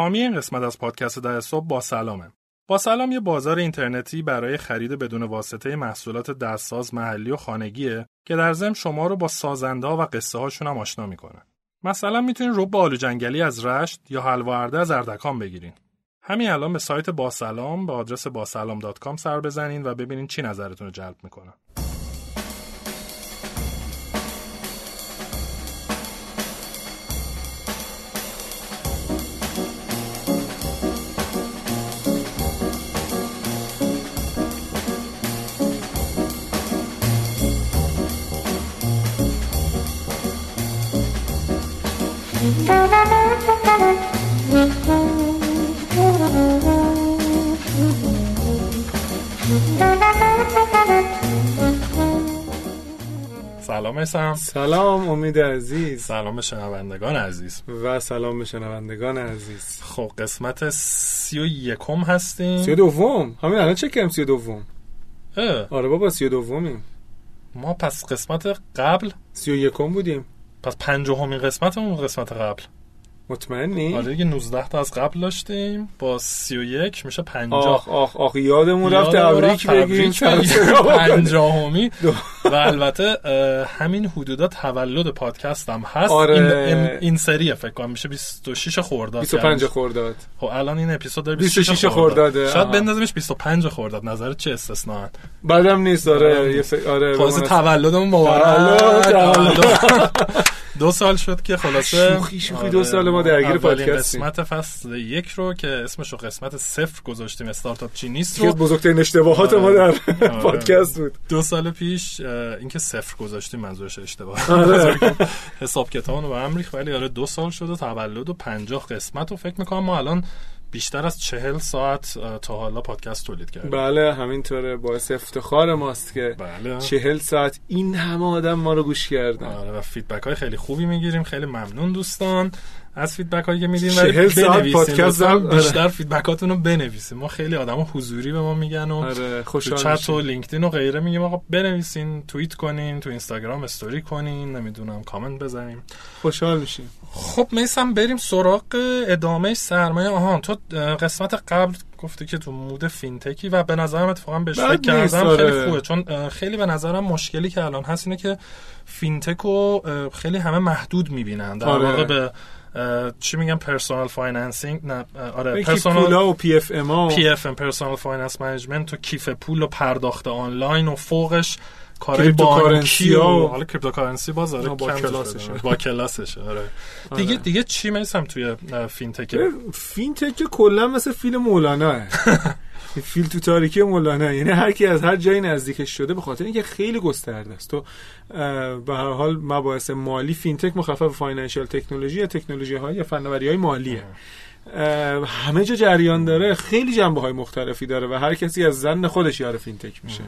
حامی این قسمت از پادکست در صبح با سلامه. با سلام یه بازار اینترنتی برای خرید بدون واسطه محصولات دستساز محلی و خانگیه که در ضمن شما رو با سازنده و قصه هاشون هم آشنا می‌کنه. مثلا می‌تونین رب آلو جنگلی از رشت یا حلوا از اردکان بگیرین. همین الان به سایت با سلام به آدرس باسلام.com سر بزنین و ببینین چی نظرتون رو جلب می‌کنه. سلام اسم. سلام امید عزیز. سلام به شنوندگان عزیز. و سلام به شنوندگان عزیز. خب قسمت سی و یکم هستیم. سی و دوم. همین الان چه کم سی و دوم؟ آره بابا سی و دومیم. ما پس قسمت قبل سی و یکم بودیم. پس پنجاهمین قسمتمون قسمت قبل. مطمئنی؟ آره دیگه 19 تا از قبل داشتیم. با 31 میشه 50 آخ آخ آخ یادمون رفت تبریک بگیم پنجاهمی و البته همین حدودا تولد پادکست هم هست. آره. این, این سریه فکر کنم. میشه 26 خرداد 25 خرداد. خب الان این اپیزود داره 26 خرداد. شاید بندازیمش 25 خرداد. نظر چه استثنا بعدم نیست آره. آره خلاص تولدمون مبارک. دو سال شد که خلاصه شوخی شوخی دو سال ما درگیر پادکست قسمت فصل یک رو که اسمش رو قسمت صفر گذاشتیم استارتاپ چی نیست رو. بزرگترین اشتباهات ما در پادکست بود. دو سال پیش اینکه صفر گذاشتیم منظورش اشتباه. آره. حساب کتاب رو به هم ولی آره دو سال شده تولد و 50 قسمت رو فکر می‌کنم ما الان بیشتر از چهل ساعت تا حالا پادکست تولید کردیم. بله همینطوره. باعث افتخار ماست که بله. چهل ساعت این همه آدم ما رو گوش کردن. آره و feedback های خیلی خوبی می‌گیریم. خیلی ممنون دوستان. از feedback هایی که میدیم ساعت پادکست بیشتر feedback اتون رو بنویسیم ما خیلی آدم حضوری به ما میگن و آره تو چت و لینکدین و غیره میگیم آقا بنویسین توییت کنین تو اینستاگرام استوری کنین نمی‌دونم کامنت بزنیم خوشحال میشیم. خب میسم بریم سراغ ادامه سرمایه. آهان تو قسمت قبل گفته که تو mood فینتکی و به نظرم اتفاقا بهش فکر کردم خیلی خوبه. چون خیلی به نظرم مشکلی که الان هست اینه که فینتک رو خیلی همه محدود می‌بینن. در آره. واقع به چی میگم personal financing نه آره پرسونال و پی اف ام پی اف ام پرسونال فایننس منیجمنت و کیف پول و پرداخت آنلاین و فوقش کارهای بانکی و حالا cryptocurrency باز آره با کلاسش با کلاسش آره. دیگه دیگه چی میسم توی فینتک فینتک کلا مثل فیلم مولانا فیل تو تاریکی مولانا یعنی هر کی از هر جایی نزدیکش شده به خاطر اینکه خیلی گسترده است. تو به هر حال مباحث مالی فینتک مخفف financial technology یا تکنولوژی های یا فناوری های مالیه همه جا جریان داره. خیلی جنبه های مختلفی داره و هر کسی از ظن خودش یار فینتک میشه.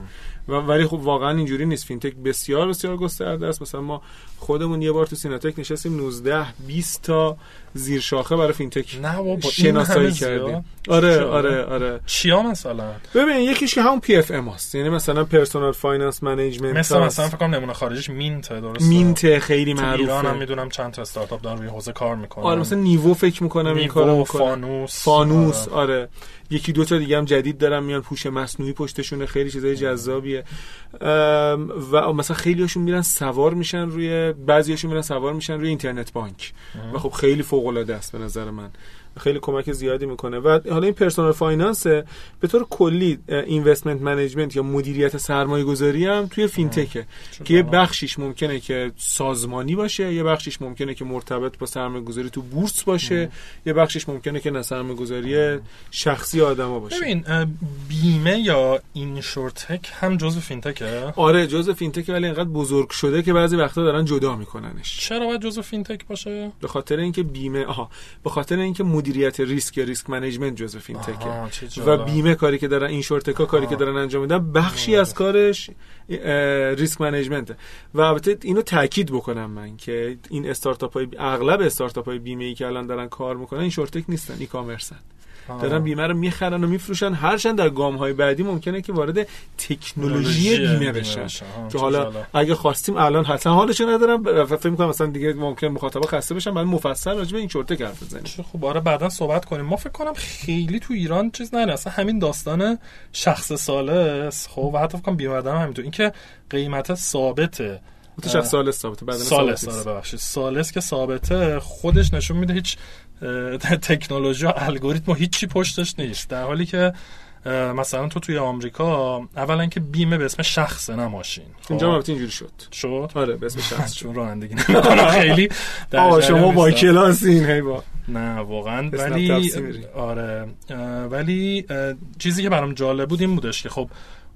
و ولی خب واقعا اینجوری نیست. فینتک بسیار بسیار گسترده است. مثلا ما خودمون یه بار تو سیناتک نشستیم 19 20 تا زیر شاخه برای فینتک نه بابا شناسایی کردیم آره آره آره. چیا مثلا؟ ببین یکیش که همون PFM است یعنی مثلا personal finance management مثلا مثلا فکر کنم نمونه خارجیش مینت درسته؟ مینت خیلی معروفه ایران هم می‌دونم چند تا استارتاپ دارن روی حوزه کار می‌کنن. آره مثلا نیوو فکر می‌کنم این کارو فانوس. فانوس آره, آره. یکی دو تا دیگه هم جدید دارن میان هوش مصنوعی پشتشونه خیلی چیزای جذابیه. و مثلا خیلی هاشون میرن سوار میشن روی بعضیاشون میرن سوار میشن روی اینترنت بانک. و خب خیلی فوق العاده است به نظر من. خیلی کمک زیادی می‌کنه. و حالا این personal finance به طور کلی investment management یا مدیریت سرمایه گذاری هم توی فینتکه که یه بخشیش ممکنه که سازمانی باشه یه بخشیش ممکنه که مرتبط با سرمایه گذاری تو بورس باشه یه بخشیش ممکنه که نه سرمایه گذاری شخصی آدما باشه. ببین بیمه یا insurtech هم جزء فینتکه آره جزء فینتکه ولی اینقدر بزرگ شده که بعضی وقتا دارن جدا میکننش. چرا باید جزء فینتک باشه؟ به خاطر اینکه بیمه آها به خاطر اینکه مدیریت ریسک یا risk management جزء فینتکه. و بیمه کاری که دارن insurtech ا کاری که دارن انجام میدن بخشی از کارش risk management و البته اینو تاکید بکنم من که این استارتاپ های اغلب استارتاپ های بیمه ای که الان دارن کار می‌کنن insurtech نیستن e-commerce ن. دارن بیمه رو می‌خرن و میفروشن. هرچند در گام های بعدی ممکنه که وارد تکنولوژی بیمه بشن. که حالا اگه خواستیم الان حتما حالش ندارم فکر می‌کنم مثلا دیگه ممکن مخاطبا خسته بشن بعد مفصل راجع به این چرته حرف بزنیم. خب آره بعدا صحبت کنیم. ما فکر کنم خیلی تو ایران چیز نه اصلا همین داستان شخص ساله خب و حتی فکر کنم بیمه هم همینطور. اینکه قیمت ثابته شخص سال ثابته بعد سال سال ببخشید. سالس که ثابته خودش نشون میده هیچ تکنولوژی و الگوریتم و هیچی پشتش نیست. در حالی که مثلا تو توی آمریکا اولا که بیمه به اسم شخص نه ماشین. اینجا خب؟ البته اینجوری شد. شد؟ آره به اسم شخص. چون رانندگی نمی‌کنم. خیلی آ شما با کلاسین هی با. نه واقعا. ولی آره. ولی چیزی که برام جالب بود این بودش که خب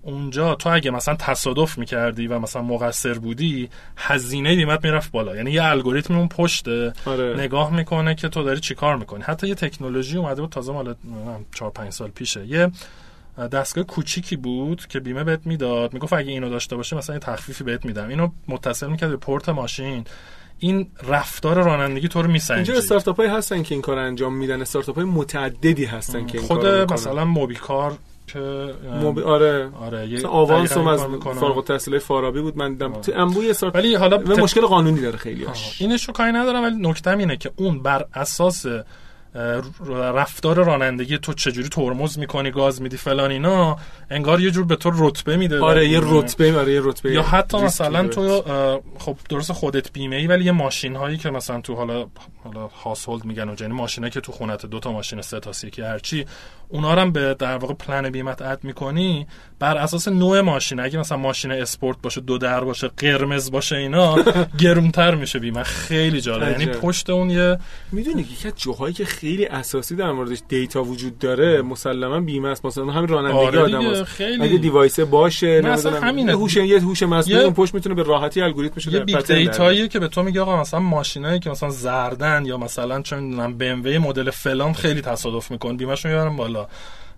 اونجا تو اگه مثلا تصادف می‌کردی و مثلا مقصر بودی هزینه بیمت می‌رفت بالا. یعنی یه الگوریتم اون پشت آره. نگاه می‌کنه که تو داری چیکار می‌کنی. حتی یه تکنولوژی اومده بود تازه مال 4 5 سال پیشه. یه دستگاه کوچیکی بود که بیمه بهت می‌داد. می‌گفت اگه اینو داشته باشه مثلا یه تخفیفی بهت میدم. اینو متصل می‌کرد به پورت ماشین. این رفتار رانندگی تو رو میسنجه اینجا استارتاپ هستن که این کار انجام میدن. استارتاپ های متعددی هستن که این خود مثلا موبیکار موبی... آره. آره یه آوانس هم از فارغ التحصیل فارابی بود. من دیدم تو انبوی استارت ولی حالا مشکل قانونی داره خیلیاش اینشو کاری ندارم ولی نکته اینه که اون بر اساس رفتار رانندگی تو چجوری ترمز می‌کنی گاز میدی فلان اینا انگار یه جور به تو رتبه میده. آره یه رتبه آره یه رتبه یا حتی مثلا تو خب درست خودت بیمه ای ولی یه ماشین هایی که مثلا تو حالا حالا هاسولد میگن و یعنی ماشینه که تو خونت دو تا ماشین سه تا که هرچی اونا رو هم به در واقع پلن بیمت add می‌کنی. بر اساس نوع ماشین اگه مثلا ماشین اسپورت باشه دو در باشه قرمز باشه اینا گرونتر میشه بیمه خیلی جالب یعنی پشت اون یه می‌دونی یکی از جاهایی که خیلی اساسی در موردش data وجود داره مسلما بیمه است. مثلا همین رانندگی آره آدم خیلی... اگه device باشه مثلا همینه. یه هوش یه هوش مصنوعی اون پشت می‌تونه به راحتی الگوریتمش رو big data یی که به تو میگه آقا مثلا ماشینایی که مثلا زردن یا مثلا چون می‌دونم بی مدل فلان خیلی تصادف می‌کنن بیمهشون میارن بالا.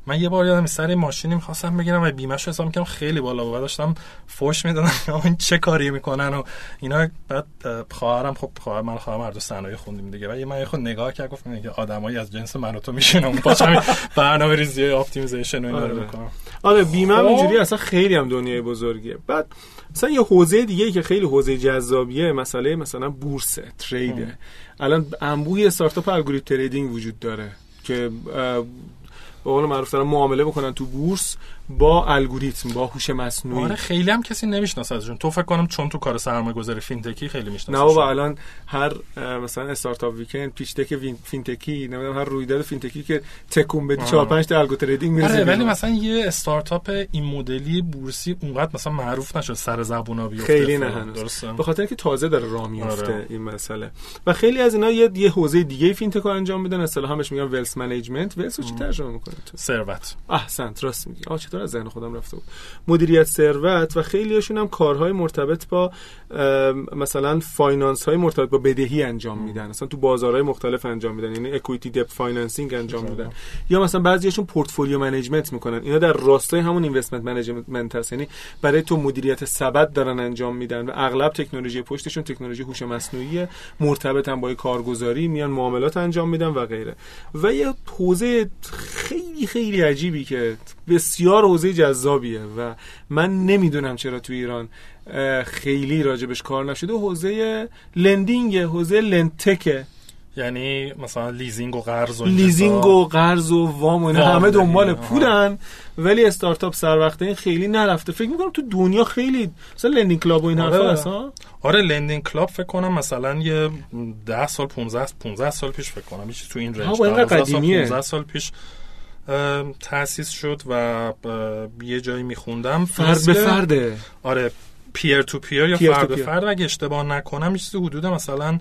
من یه بار یادم سر ماشینی می‌خواستم بگیرم و بیمهش حساب می‌کنم خیلی بالا بود. داشتم فوش می‌دادم. این چه کاری می‌کنن و اینا. بعد خواهرم خب خواهر من خواهرم هر دو صنایع خوندیم دیگه. و یه من خود نگاه کرد گفتم که آدمایی از جنس من و تو میشینم اون همین برنامه ریزی optimization و اینا رو آره. می‌کنم آره بیمه خب. اینجوری اصلا خیلی هم دنیای بزرگیه. بعد مثلا یه حوزه دیگه که خیلی حوزه جذابیه مسئله مثلا بورس trade ه. الان انبوه استارتاپ algorithm trading وجود داره که به قول معروف دارن معامله بکنن تو بورس. با الگوریتم با هوش مصنوعی. آره خیلی هم کسی نمی‌شناسه ازشون. تو فکر کنم چون تو کار سرمایه گذاری فینتکی خیلی می‌شناسه. نه بابا الان هر مثلا startup weekend پیچ تک فینتکی نمی‌دونم هر رویداد فینتکی که تکون بدی 4 5 تا algo trading می‌رسه آره ولی مثلا یه استارتاپ این مدلی بورسی اونقدر مثلا معروف نشد سر زبونا بیفته. خیلی نه درسته. به خاطر اینکه تازه داره راه میفته آره. این مسئله. و خیلی از اینا یه یه حوزه دیگه فینتک رو انجام میدن اصطلاحا بهش میگن wealth management wealth رو چی ترجمه می‌کنه تو؟ ثروت. احسنت راست میگی. آ چطور؟ از ذهن خودم رفته بود. مدیریت ثروت و خیلیشون هم کارهای مرتبط با مثلا finance های مرتبط با بدهی انجام میدن. مثلا تو بازارهای مختلف انجام میدن. یعنی equity debt financing انجام میدن. یا مثلا بعضیشون portfolio management می‌کنن. اینا در راستای همون investment management هست. یعنی برای تو مدیریت سبد دارن انجام میدن و اغلب تکنولوژی پشتشون تکنولوژی هوش مصنوعی مرتبط هم با کارگزاری میان معاملات انجام میدن و غیره. و یه حوزه خیلی خیلی عجیبی که بسیار حوزه جذابیه و من نمی‌دونم چرا تو ایران خیلی راجبش کار نشده حوزه lending حوزه lendtech ه یعنی مثلا لیزینگ و قرض و لیزینگ و قرض و وام و همه دنبال پولن. ولی استارتاپ سر وقتش این خیلی نرفته. فکر می‌کنم تو دنیا خیلی مثلا Lending Club و این حرفا آره. هست آره Lending Club فکر کنم مثلا یه 10 سال 15 15 سال پیش فکر کنم. چیزی تو این رنج. 15 سال پیش تاسیس شد و یه جایی میخوندم. فرد به فرده. آره. peer to peer یا فرد به فرد؟ اگه اشتباه نکنم یه چیزی حدود مثلا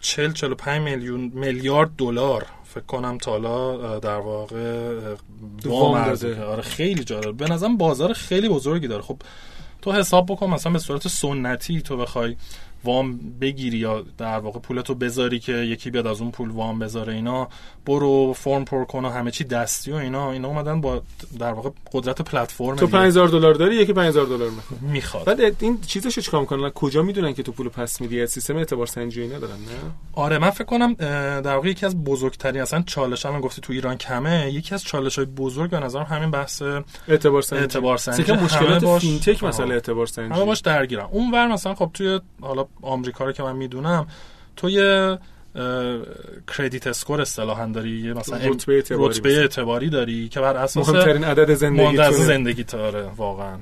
40 45 میلیون میلیارد دلار فکر کنم تا حالا در واقع وام آره خیلی جالب. به نظرم بازار خیلی بزرگی داره. خب تو حساب بکن مثلا به صورت سنتی تو بخوای وام بگیری یا در واقع پولتو بذاری که یکی بیاد از اون پول وام بذاره اینا برو فرم پر کن و همه چی دستی و اینا. اینا اومدن با در واقع قدرت پلتفرم تو 5000 دلار داری یکی 5000 دلار می‌خواد. بعد این چیزشو چیکار می‌کنن؟ کجا می‌دونن که تو پول پس میدی؟ سیستم اعتبار سنجی اینا دارن نه؟ آره من فکر کنم در واقع یکی از بزرگترین اصلا چالش هم گفتی تو ایران کمه. یکی از چالش های بزرگ به نظرم همین بحث اعتبار سنجی. اعتبار سنجی. مشکلات. fintech مثلا اعتبار سنجی. باش درگیرن. اونور مثلا خب توی حالا آمریکا رو که من می‌دونم تو یه credit score اصطلاحا داری مثلا رتبه اعتباری, رتبه اعتباری داری که بر اساس مهمترین عدد زندگی زندگیته واقعا.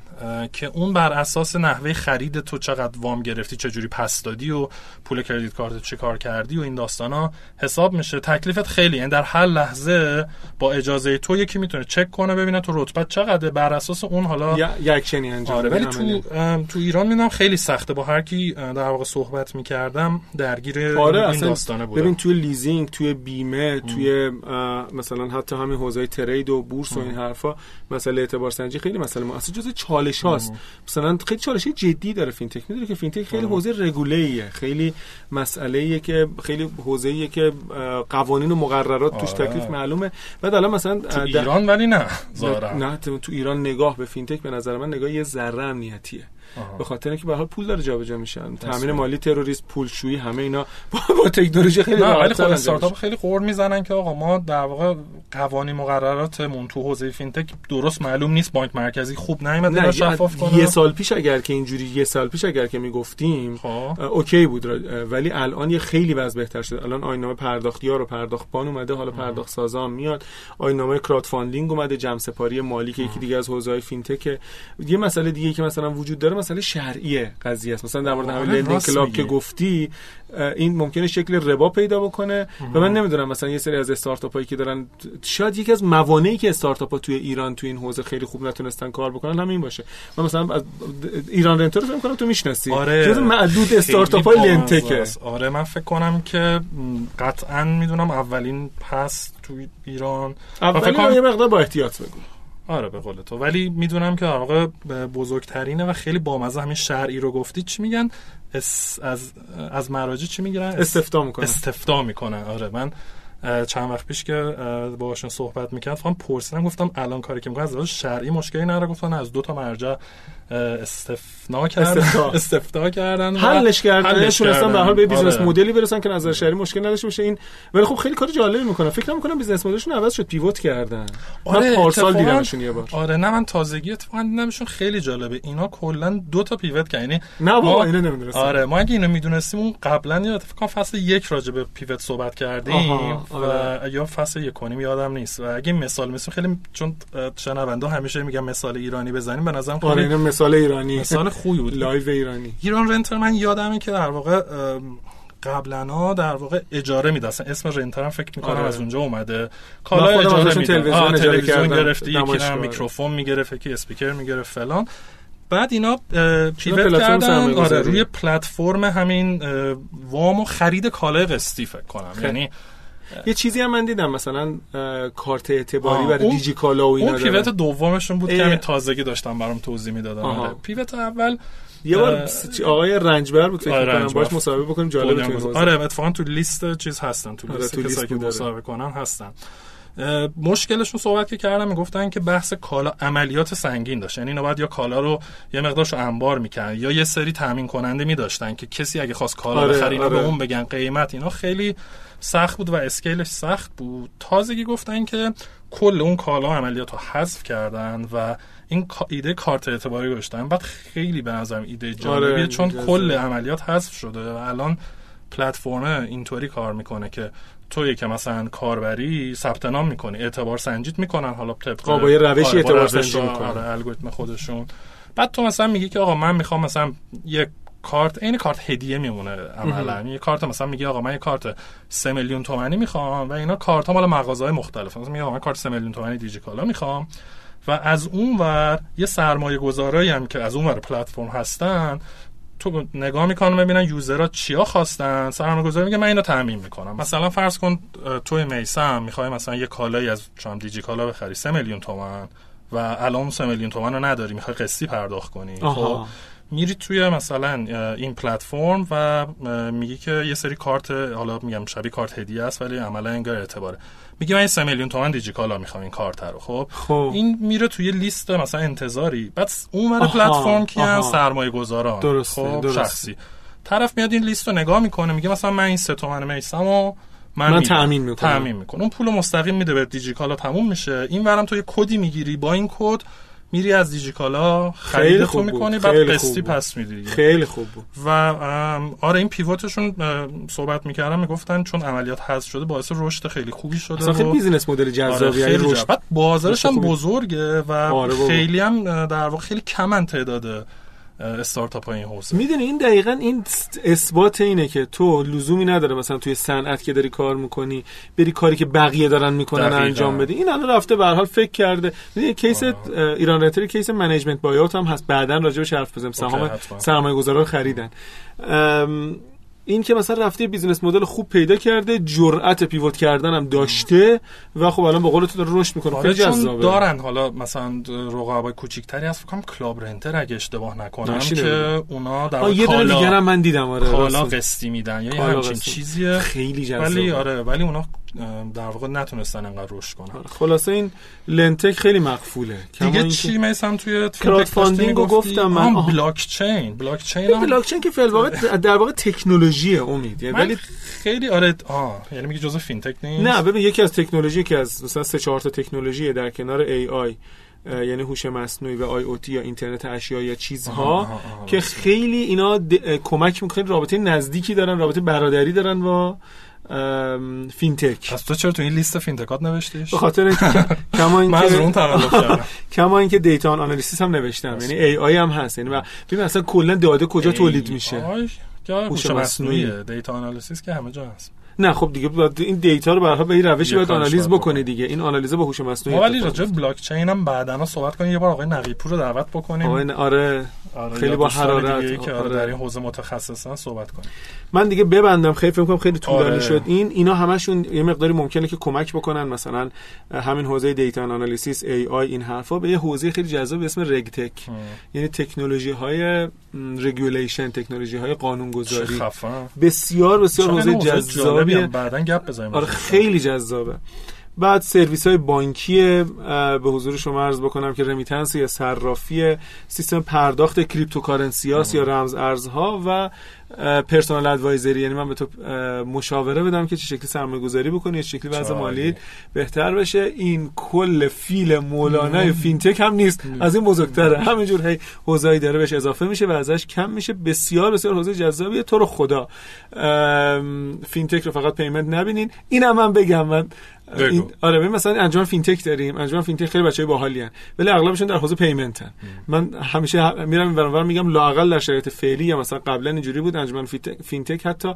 که اون بر اساس نحوه خرید تو چقدر وام گرفتی چه جوری پس دادی و پول credit card چه کار کردی و این داستانا حساب میشه. تکلیفت خیلی یعنی در هر لحظه با اجازه تو یکی می‌تونه چک کنه ببینه تو رتبه چقدر بر اساس اون حالا یک چنین انجام آره ولی تو تو ایران می‌دونم خیلی سخته. با هر کی در واقع صحبت می‌کردم درگیر آره این داستانه بودم ببین توی leasing توی بیمه توی مثلا حتی همین حوزه trade و بورس و این حرفا مسئله اعتبار سنجی خیلی مسئله ما. اصلا جزء چالش هاست. مثلا خیلی چالش جدی داره fintech. می‌دونه که fintech خیلی حوزه regulate خیلی مسئله که خیلی حوزه که قوانین و مقررات توش آره. تکلیف معلومه. بعد الان مثلا تو ایران ولی نه نه تو ایران نگاه به fintech به نظر من نگاه یه ذره امنیتیه به خاطر اینکه به حال پول داره جابجا میشن. تامین مالی تروریست پولشویی همه اینا با, با تکنولوژی خیلی نه ولی خود استارتاپ خیلی غر می‌زنن که آقا ما در واقع قوانین مقرراتمون تو حوزه fintech درست معلوم نیست بانک مرکزی خوب نیومد اینو شفاف کنه. یه سال پیش اگر که اینجوری یه سال پیش اگر که می‌گفتیم خب. okay بود. ولی الان یه خیلی وضع بهتر شده. الان آیین‌نامه پرداخت‌یار و پرداخت‌بان اومده حالا پرداخت سازان میاد آیین‌نامه crowdfunding اومده جمع سپاری مالی که یکی دیگه از حوزه fintech. یه مسئله دیگه که مثلا وجود داره مسئله شرعیه قضیه است. مثلا در مورد همین Lending Club که گفتی این ممکنه شکل ربا پیدا بکنه و من نمی‌دونم مثلا یه سری از استارتاپ هایی که دارن شاید یکی از موانعی که استارتاپ ها توی ایران توی این حوزه خیلی خوب نتونستن کار بکنن همین باشه. من مثلا از ایران رنتر رو فکر کنم تو می‌شناسی. آره جز معدود استارتاپ های لنتکه آره من فکر کنم که قطعا می‌دونم اولین پس تو ایران. اولین یه مقدار با احتیاط بگو. آره به قول تو. ولی می‌دونم که واقع بزرگترینه و خیلی بامزه همین شرعی رو گفتی. چی میگن؟ از از مراجع چی می‌گیرن؟ استفتا می‌کنن. استفتا می‌کنن. آره من چند وقت پیش که باهاشون صحبت می‌کردم فهم پرسیدم گفتم الان کاری که می‌کنن از شرعی مشکلی نداره؟ گفتن از دو تا مرجع استفتا کردن. استفتا. کردن حلش کردن تونستن به حال به business آره. مدلی برسن که نظر شرعی مشکل نداشته باشه. این ولی خب خیلی کار جالبی می‌کنن فکر نمی‌کنم business model شون عوض شد pivot کردن. آره من پارسال دیدمشون یه بار. آره نه من تازگی اتفاقا دیدمشون خیلی جالبه. اینا کلا دو تا pivot کردن. یعنی نه بابا اینو نمی‌دونستم آره ما اگه اینو می‌دونستیم اون قبلا یاد فکر کنم فصل یک راجع به pivot صحبت کردیم آره. و یا فصل یک کنیم یادم نیست. و اگه مثال مثل خیلی چون شنونده همیشه میگم مثال ایرانی بزنیم. به نظرم خیلی آره مثال ایرانی. مثال خوبی بود. live ایرانی. ایران renter من یادمه که در واقع قبلا در واقع اجاره میده اصلا اسم رنتر هم فکر می‌کنم آره. از اونجا اومده. کالا اجاره میده تلویزیون, تلویزیون گرفتی یکی هم میکروفون می‌گرفت یکی اسپیکر می‌گرفت فلان. بعد اینا pivot کردن. آره روی پلتفرم همین وام و خرید کالای قسطی فکر کنم. یعنی یه چیزی هم من دیدم مثلا کارت اعتباری برای دیجی کالا و اینا اون پیوت دومشون بود که همین تازگی داشتم برام توضیح می‌دادن. آره. پیوت اول یه بار آقای رنجبر بود فکر آره کنم باش مصاحبه بکنیم جالب تو آره اتفاقا تو لیست چیز هستن تو آره، لیست کسایی که مصاحبه کنن هستن. مشکلشون صحبت که کردم می‌گفتن که بحث کالا عملیات سنگین داشت. یعنی اینا باید یا کالا رو یه مقدارش انبار می‌کنن یا یه سری تامین کننده میداشتن که کسی اگه خواست کالا آره، بخره آره. به اون بگن قیمت اینا خیلی سخت بود و اسکیلش سخت بود. تازگی گفتن که کل اون کالا عملیات رو حذف کردن و این ایده کارت اعتباری گذاشتن بعد خیلی به نظرم ایده جالبیه آره چون کل عملیات حذف شده و الان پلتفرم اینطوری کار می‌کنه که توی که مثلا کاربری ثبت نام می‌کنی اعتبار سنجیت می‌کنن حالا طبق با یه آره اعتبار سنجی می‌کنن. آره الگوریتم خودشون. بعد تو مثلا میگی که آقا من می‌خوام مثلا یک کارت این کارت هدیه میمونه عملا. یه کارت مثلا میگه آقا من یه کارت 3 میلیون تومانی می‌خوام و اینا کارت ها مال مغازه های مختلف. مثلا میگه آقا من کارت 3 میلیون تومانی دیجیکالا می‌خوام و از اون ور یه سرمایه گذارایی هم که از اون ور پلتفرم هستن تو نگاه می‌کنم ببینن یوزرها چیا خواستن. سرمایه گذاری میگه من اینو تامین می‌کنم. مثلا فرض کن توی میسم می‌خوای مثلا یه کالایی از چون دیجی کالا بخری 3 میلیون تومن و الان 3 میلیون تومن رو نداری می‌خوای قسطی پرداخت کنی. خب؟ میری توی مثلا این پلتفرم و میگی که یه سری کارت حالا میگم شبیه کارت هدیه است ولی عملا انگار اعتباره. میگه من 3 میلیون تومن دیجیکالا می‌خوام این کارت رو خب؟ خوب. این میره توی لیست مثلا انتظاری. بعد اون ور پلتفرم کیان سرمایه گذاران درست خب درست. شخصی. طرف میاد این لیست رو نگاه می‌کنه میگه مثلا من این سه تومن میسمو من, من تامین می‌کنم. تامین می‌کنم. اون پول مستقیم میده به دیجیکالا تموم میشه. این ورم تو یه کدی می‌گیری. با این کد میری از دیجیکالا خیلی خرید خوب. می‌کنی بعد قسطی. پس میدی. خیلی خوب بود و آره این pivot شون صحبت می‌کردم می‌گفتن چون عملیات حذف شده باعث رشد خیلی خوبی شده اصلا خیلی business model آره جذابی خیلی یعنی رشد بازارش هم. بزرگه و آره. خیلی هم در واقع خیلی کمن تعداد اه، استارتاپ های این حوزه. می‌دونی این دقیقا این اثبات اینه که تو لزومی نداره مثلا توی صنعت که داری کار می‌کنی بری کاری که بقیه دارن می‌کنن دقیقاً. انجام بدی. این الان رفته به حال فکر کرده. می‌دونی case اه، ایران رنتری case management buyout هم هست. بعدا راجبش حرف بزنیم. سهام حتما. سرمایه گذارا رو خریدن. ام، این که مثلا رفته business model خوب پیدا کرده جرأت pivot کردن هم داشته و خب الان به قول تو داره رشد می‌کنه آره خیلی چون جذابه دارن حالا مثلا رقبای کوچیکتری هست فکر کلاب رنتر اگه اشتباه نکنم که. اونا در یه دونه دیگه هم من دیدم آره کالا. قسطی میدن یا همچین. چیزیه خیلی جذابه ولی آره ولی اونا در واقع نتونستن انقدر رشد کنن. خلاصه این lendtech خیلی مغفوله. دیگه چی میسم توی crowdfunding گفتم من. blockchain blockchain هم بلاکچین که فعل واقع در واقع تکنولوژیه امید. یعنی ولی خیلی آره آه. یعنی میگه جزء fintech نیست؟ نه ببین یکی از تکنولوژی که از مثلا سه چهار تا تکنولوژی در کنار AI یعنی هوش مصنوعی و IoT یا اینترنت اشیا یا چیزها آها، آها، آها. که خیلی اینا کمک می‌کنه. خیلی رابطه نزدیکی دارن رابطه برادری دارن با fintech. پس تو چرا تو این لیست fintech ات نوشتیش؟ به خاطر اینکه کما من از اون اینکه تقلب کردم کما اینکه data analysis هم نوشتم. یعنی AI هم هست. یعنی و ببین اصلا کلا داده کجا تولید میشه. که هوش مصنوعی. data analysis که همه جا هست. نه خب دیگه این data رو به به این روشی یه باید analyze بکنی. دیگه. این آنالیز با هوش مصنوعی ولی راجع به بلاک چین هم بعداً صحبت کنیم. یه بار آقای نقیپور رو دعوت بکنیم. آقای آره آره، خیلی با حرارت، که آره آره. در این حوزه متخصصن صحبت کنیم. من دیگه ببندم خیلی فکر کنم خیلی طولانی آره. شد. این اینا همشون یه مقداری ممکنه که کمک بکنن. مثلا همین حوزه data analysis AI این حرفا به یه حوزه خیلی جذاب به اسم regtech. یعنی تکنولوژی های regulation تکنولوژی های قانون چه گذاری خفن بسیار بسیار حوزه جالبی جذابیه هم بعداً گپ بزنیم. آره. خیلی جذابه. بعد سرویس های بانکی به حضور شما عرض بکنم که remittance یا صرافی سیستم پرداخت cryptocurrency یا رمز ارزها و personal advisory یعنی من به تو مشاوره بدم که چه شکلی سرمایه گذاری بکنی چه شکلی وضع. مالی بهتر بشه. این کل فیل مولانا فینتک هم نیست. از این بزرگتره. همینجور هی حوزه‌ای داره بهش اضافه میشه و ازش کم میشه. بسیار بسیار حوزه جذابیه. تو رو خدا. فینتک رو فقط payment نبینین. اینم من بگم. من. این آره ببین مثلا انجمن فینتک داریم. انجمن فینتک خیلی بچهای باحالی ان ولی اغلبشون در حوزه payment ن من همیشه میرم این ور میگم لااقل در شرایط فعلی یا مثلا قبلا اینجوری بود. انجمن فینتک, حتی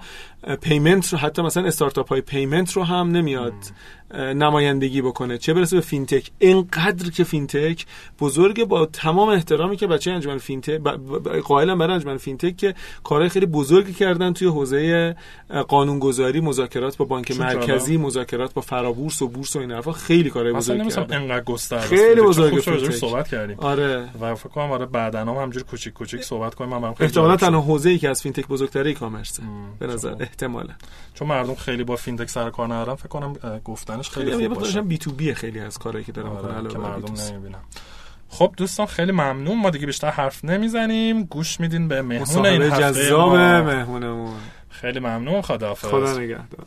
payment رو حتی مثلا استارتاپ های payment رو هم نمیاد. نمایندگی بکنه چه برسه به فینتک اینقدر که فینتک بزرگه با تمام احترامی که بچه انجمن فینتک قائلم برای انجمن فینتک که کارهای خیلی بزرگی کردن توی حوزه قانونگذاری مذاکرات با بانک مرکزی مذاکرات با فرابورس و بورس و این حرفا خیلی کارهای بزرگی کردن انقدر گسترده. خیلی فینتک. صحبت کردیم آره و فکر کنم آره بعداً هم همجوری کوچیک کوچیک صحبت کنیم من احتمالا. تنها حوزه‌ای که از فینتک بزرگتره م، به نظر. احتمالا چون مردم خیلی با فینتک سر کار ندارن فکر کنم اه، گفتنش خیلی خوب باشه. B2B خیلی از کارهایی که می‌کنه آره، که مردم B2C. نمی‌بینن. خب دوستان خیلی ممنون. ما دیگه بیشتر حرف نمی‌زنیم. گوش میدین به مهمون این هفته جذاب. مهمونمون. خیلی ممنون. خداحافظ. خدا نگهدار.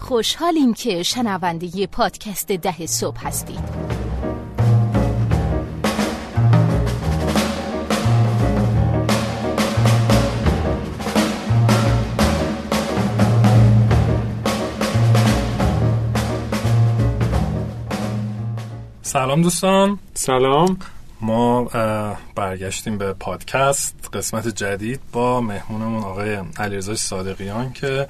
خوشحالیم که شنونده پادکست ده صبح هستید. سلام دوستان. سلام. ما برگشتیم به پادکست قسمت جدید با مهمونمون آقای علیرضا صادقیان که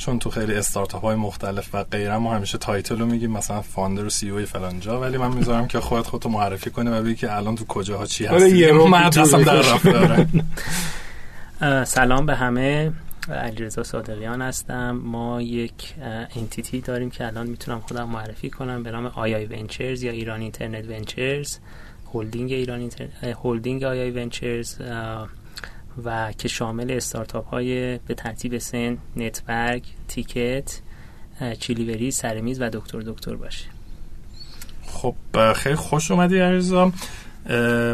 چون تو خیلی استارتاپ های مختلف و غیره ما همیشه title رو میگیم مثلا founder و CEO فلان جا ولی من می‌ذارم که خودت خودتو معرفی کنی و بگی که الان تو کجاها چی آره، هستی. یه رو مدرسم در رفت. داره سلام به همه. علیرضا صادقیان هستم. ما یک entity داریم که الان می‌تونم خودم معرفی کنم به نام II Ventures یا Iran Internet Ventures هولدینگ ایران اینترنت هولدینگ II Ventures و که شامل استارتاپ های به ترتیب سن نتبرگ تیکت چیلیوری سرمیز و دکتر دکتر باشه. خب خیلی خوش اومدی علیرضا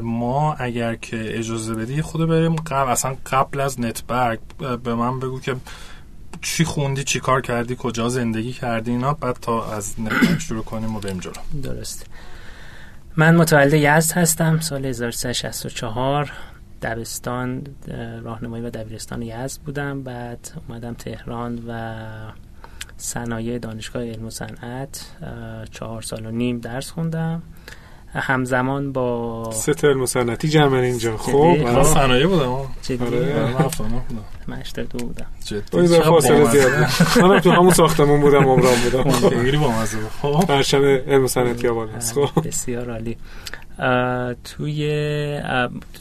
ما اگر که اجازه بدی خود بریم قبل اصلا قبل از نتبرگ به من بگو که چی خوندی چی کار کردی کجا زندگی کردی اینا بعد تا از نتبرگ شروع کنیم و بریم جلو. درست من متولد یزد هستم سال 1364 دبستان راهنمایی و دبیرستان یزد بودم. بعد اومدم تهران و صنایع دانشگاه علم و صنعت چهار سال و نیم درس خوندم. همزمان با سه ترم سنتی جمع اینجا. خب من صنایع بودم جدی؟ آره. من دو بودم. باید در فاصله زیاد من تو همون ساختمون بودم عمران بودم. خیلی با مزه خب. پرشم علم صنعتی آباد هست. خب. بسیار عالی. توی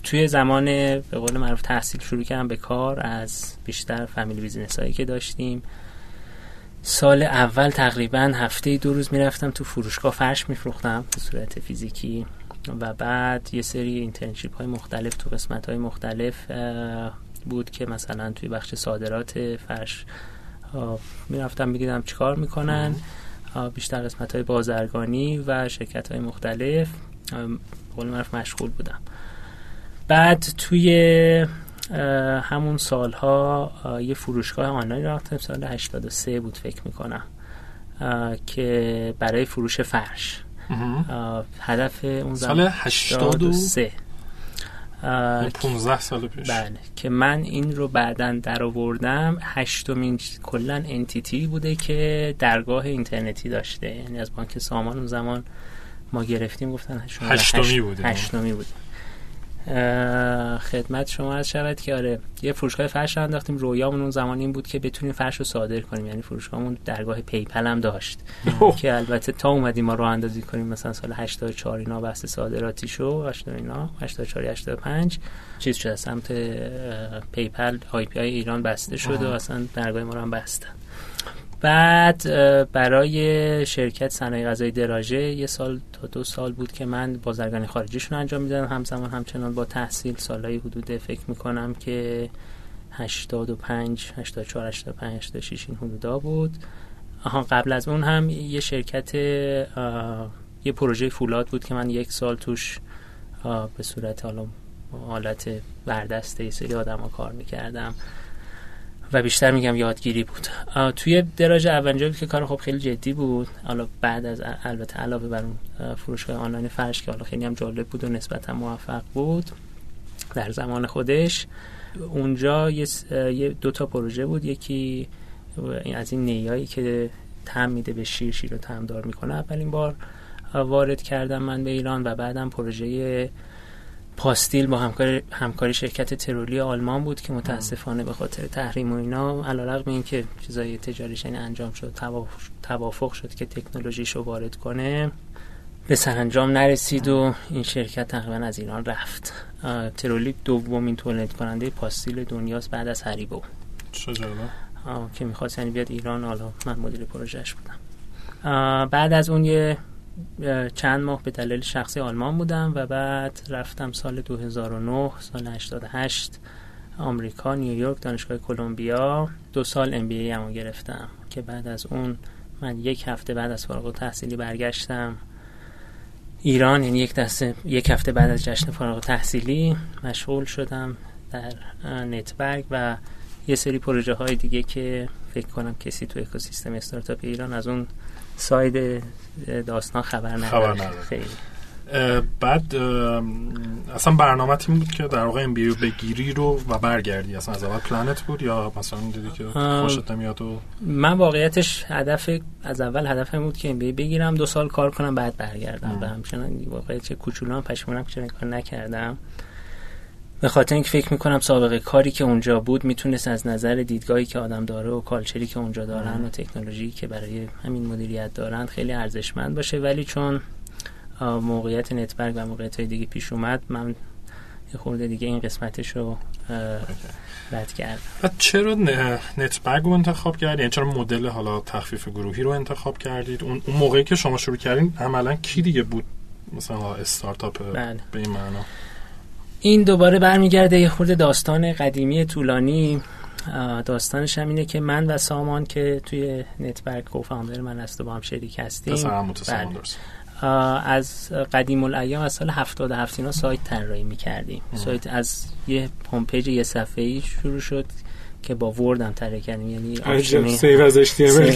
توی زمان به قول معروف تحصیل شروع کردم به کار از بیشتر فامیلی بیزینس هایی که داشتیم. سال اول تقریبا هفته دو روز می‌رفتم تو فروشگاه فرش میفروختم به صورت فیزیکی. و بعد یه سری اینترنشیپ های مختلف تو قسمت های مختلف بود که مثلا توی بخش صادرات فرش می‌رفتم می‌دیدم چیکار می‌کنن. بیشتر قسمت های بازرگانی و شرکت های مختلف قول معروف مشغول بودم. بعد توی همون سالها یه فروشگاه آنلاین رفتم سال 83 بود فکر می‌کنم که برای فروش فرش. هدف اون سال 83 15 سال پیش. بله که من این رو بعدا در آوردم. هشتمین کلا entity بوده که درگاه اینترنتی داشته. یعنی از بانک سامان اون زمان ما گرفتیم گفتن هشتمی بوده. هشتمی بوده. خدمت شما از شود که آره یه فروشگاه فرش انداختیم. رویامون اون زمان این بود که بتونیم فرش رو صادر کنیم. یعنی فروشگاهمون درگاه PayPal هم داشت. که البته تا اومدیم ما راه اندازی کنیم مثلا سال 84 اینا بحث صادراتی شو 80 اینا 84 85 چیز شد سمت PayPal IP های ایران بسته شد و اصلا درگاه ما رو هم بستن. بعد برای شرکت صنایع غذایی دراژه یه سال تا دو سال بود که من بازرگانی خارجیشون انجام می‌دادم. همزمان همچنان با تحصیل سالهای حدود فکر می‌کنم که 85 84 85 86 این حدودا بود. آها قبل از اون هم یه شرکت یه پروژه فولاد بود که من یک سال توش به صورت حالا حالت بردسته سری آدم ها کار می‌کردم. و بیشتر میگم یادگیری بود. توی دراج اونجا که کار خب خیلی جدی بود. حالا بعد از البته علاوه بر اون فروشگاه آنلاین فرش که حالا خیلی هم جالب بود و نسبتا موفق بود در زمان خودش. اونجا یه دو تا پروژه بود. یکی از این نیایی که تم میده به شیر شیر رو تمدار می‌کنه. اولین بار وارد کردم من به ایران و بعدم پروژه پاستیل با همکاری, همکاری شرکت ترولی آلمان بود که متاسفانه به خاطر تحریم و اینا علیرغم اینکه چیزای تجاریش انجام شد توافق شد که تکنولوژیش رو وارد کنه به سرانجام نرسید و این شرکت تقریبا از ایران رفت. ترولی دومین تولید کننده پاستیل دنیاست بعد از هریبو. که می‌خواست یعنی بیاد ایران حالا من مدیر پروژهش بودم. بعد از اون یه چند ماه به دلیل شخصی آلمان بودم و بعد رفتم سال 2009 سال 88 آمریکا نیویورک دانشگاه کلمبیا. دو سال ام بی ای گرفتم که بعد از اون من یک هفته بعد از فارغ تحصیلی برگشتم. ایران یعنی یک دسته یک هفته بعد از جشن فارغ تحصیلی مشغول شدم در نتبرگ و یه سری پروژه های دیگه که فکر کنم کسی تو اکوسیستم استارتاپ ایران از اون side داستان خبر نداره. خیلی. بعد اصلا برنامه این بود که در واقع MBA بگیری رو و برگردی. اصلا از اول پلنت بود یا مثلا دیدی که خوشت نمیاد و من واقعیتش هدف از اول هدفم بود که MBA بگیرم دو سال کار کنم بعد برگردم. و همچنان واقعیت چه کوچولو هم پشیمونم که کار نکردم. به خاطر اینکه فکر می‌کنم سابقه کاری که اونجا بود می‌تونست از نظر دیدگاهی که آدم داره و culture ی که اونجا دارن و تکنولوژی که برای همین مدیریت دارن خیلی ارزشمند باشه. ولی چون موقعیت نتبرگ و موقعیت های دیگه پیش اومد من یه خورده دیگه این قسمتش رو رد کرد چرا نتبرگ رو انتخاب کردید یعنی چرا مدل حالا تخفیف گروهی رو انتخاب کردید؟ اون موقعی که شما شروع کردین عملا کی دیگه بود مثلا استارتاپ بله. به این معنا؟ این دوباره برمیگرده یه خورده داستان قدیمی طولانی. داستانش هم اینه که من و سامان که توی نتبرگ co-founder من است و با هم شریک هستیم. از قدیم الایام از سال 77 اینا سایت طراحی می‌کردیم. سایت از یه home page یه صفحه‌ای شروع شد که با Word هم طراحی کردیم. یعنی عجب سیو از HTML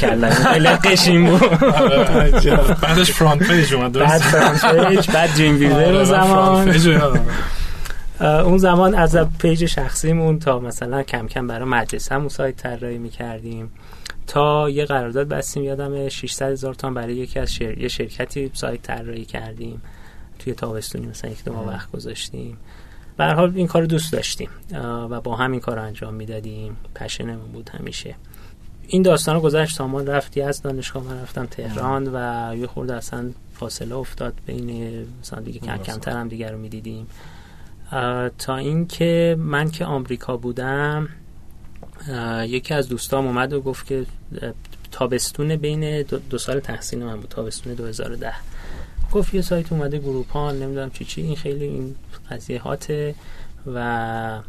کردم. قشنگ بود بعدش FrontPage اومد بعد FrontPage بعد Dreamweaver زمان. اون زمان از page شخصیمون تا مثلا کم کم برای مدرسه همون سایت طراحی می‌کردیم. تا یه قرارداد بستیم یادم 600 هزار تومان برای یکی از شر... یه شرکتی سایت طراحی کردیم. توی تابستونی مثلا یک دو ماه وقت گذاشتیم. به حال این کار دوست داشتیم و با همین کار انجام می‌دادیم. پشنمون بود همیشه. این داستان رو گذشت سامان رفتی از دانشگاه من رفتم تهران و یه خورده اصلا فاصله افتاد بین مثلا دیگه کم کمتر هم دیگر رو می‌دیدیم. تا اینکه من که آمریکا بودم یکی از دوستام اومد و گفت که تابستون بین دو, سال تحصیل من بود. تابستون 2010 گفت یه سایت اومده گروپان نمی‌دونم چی چی این خیلی این قضیه hot ه و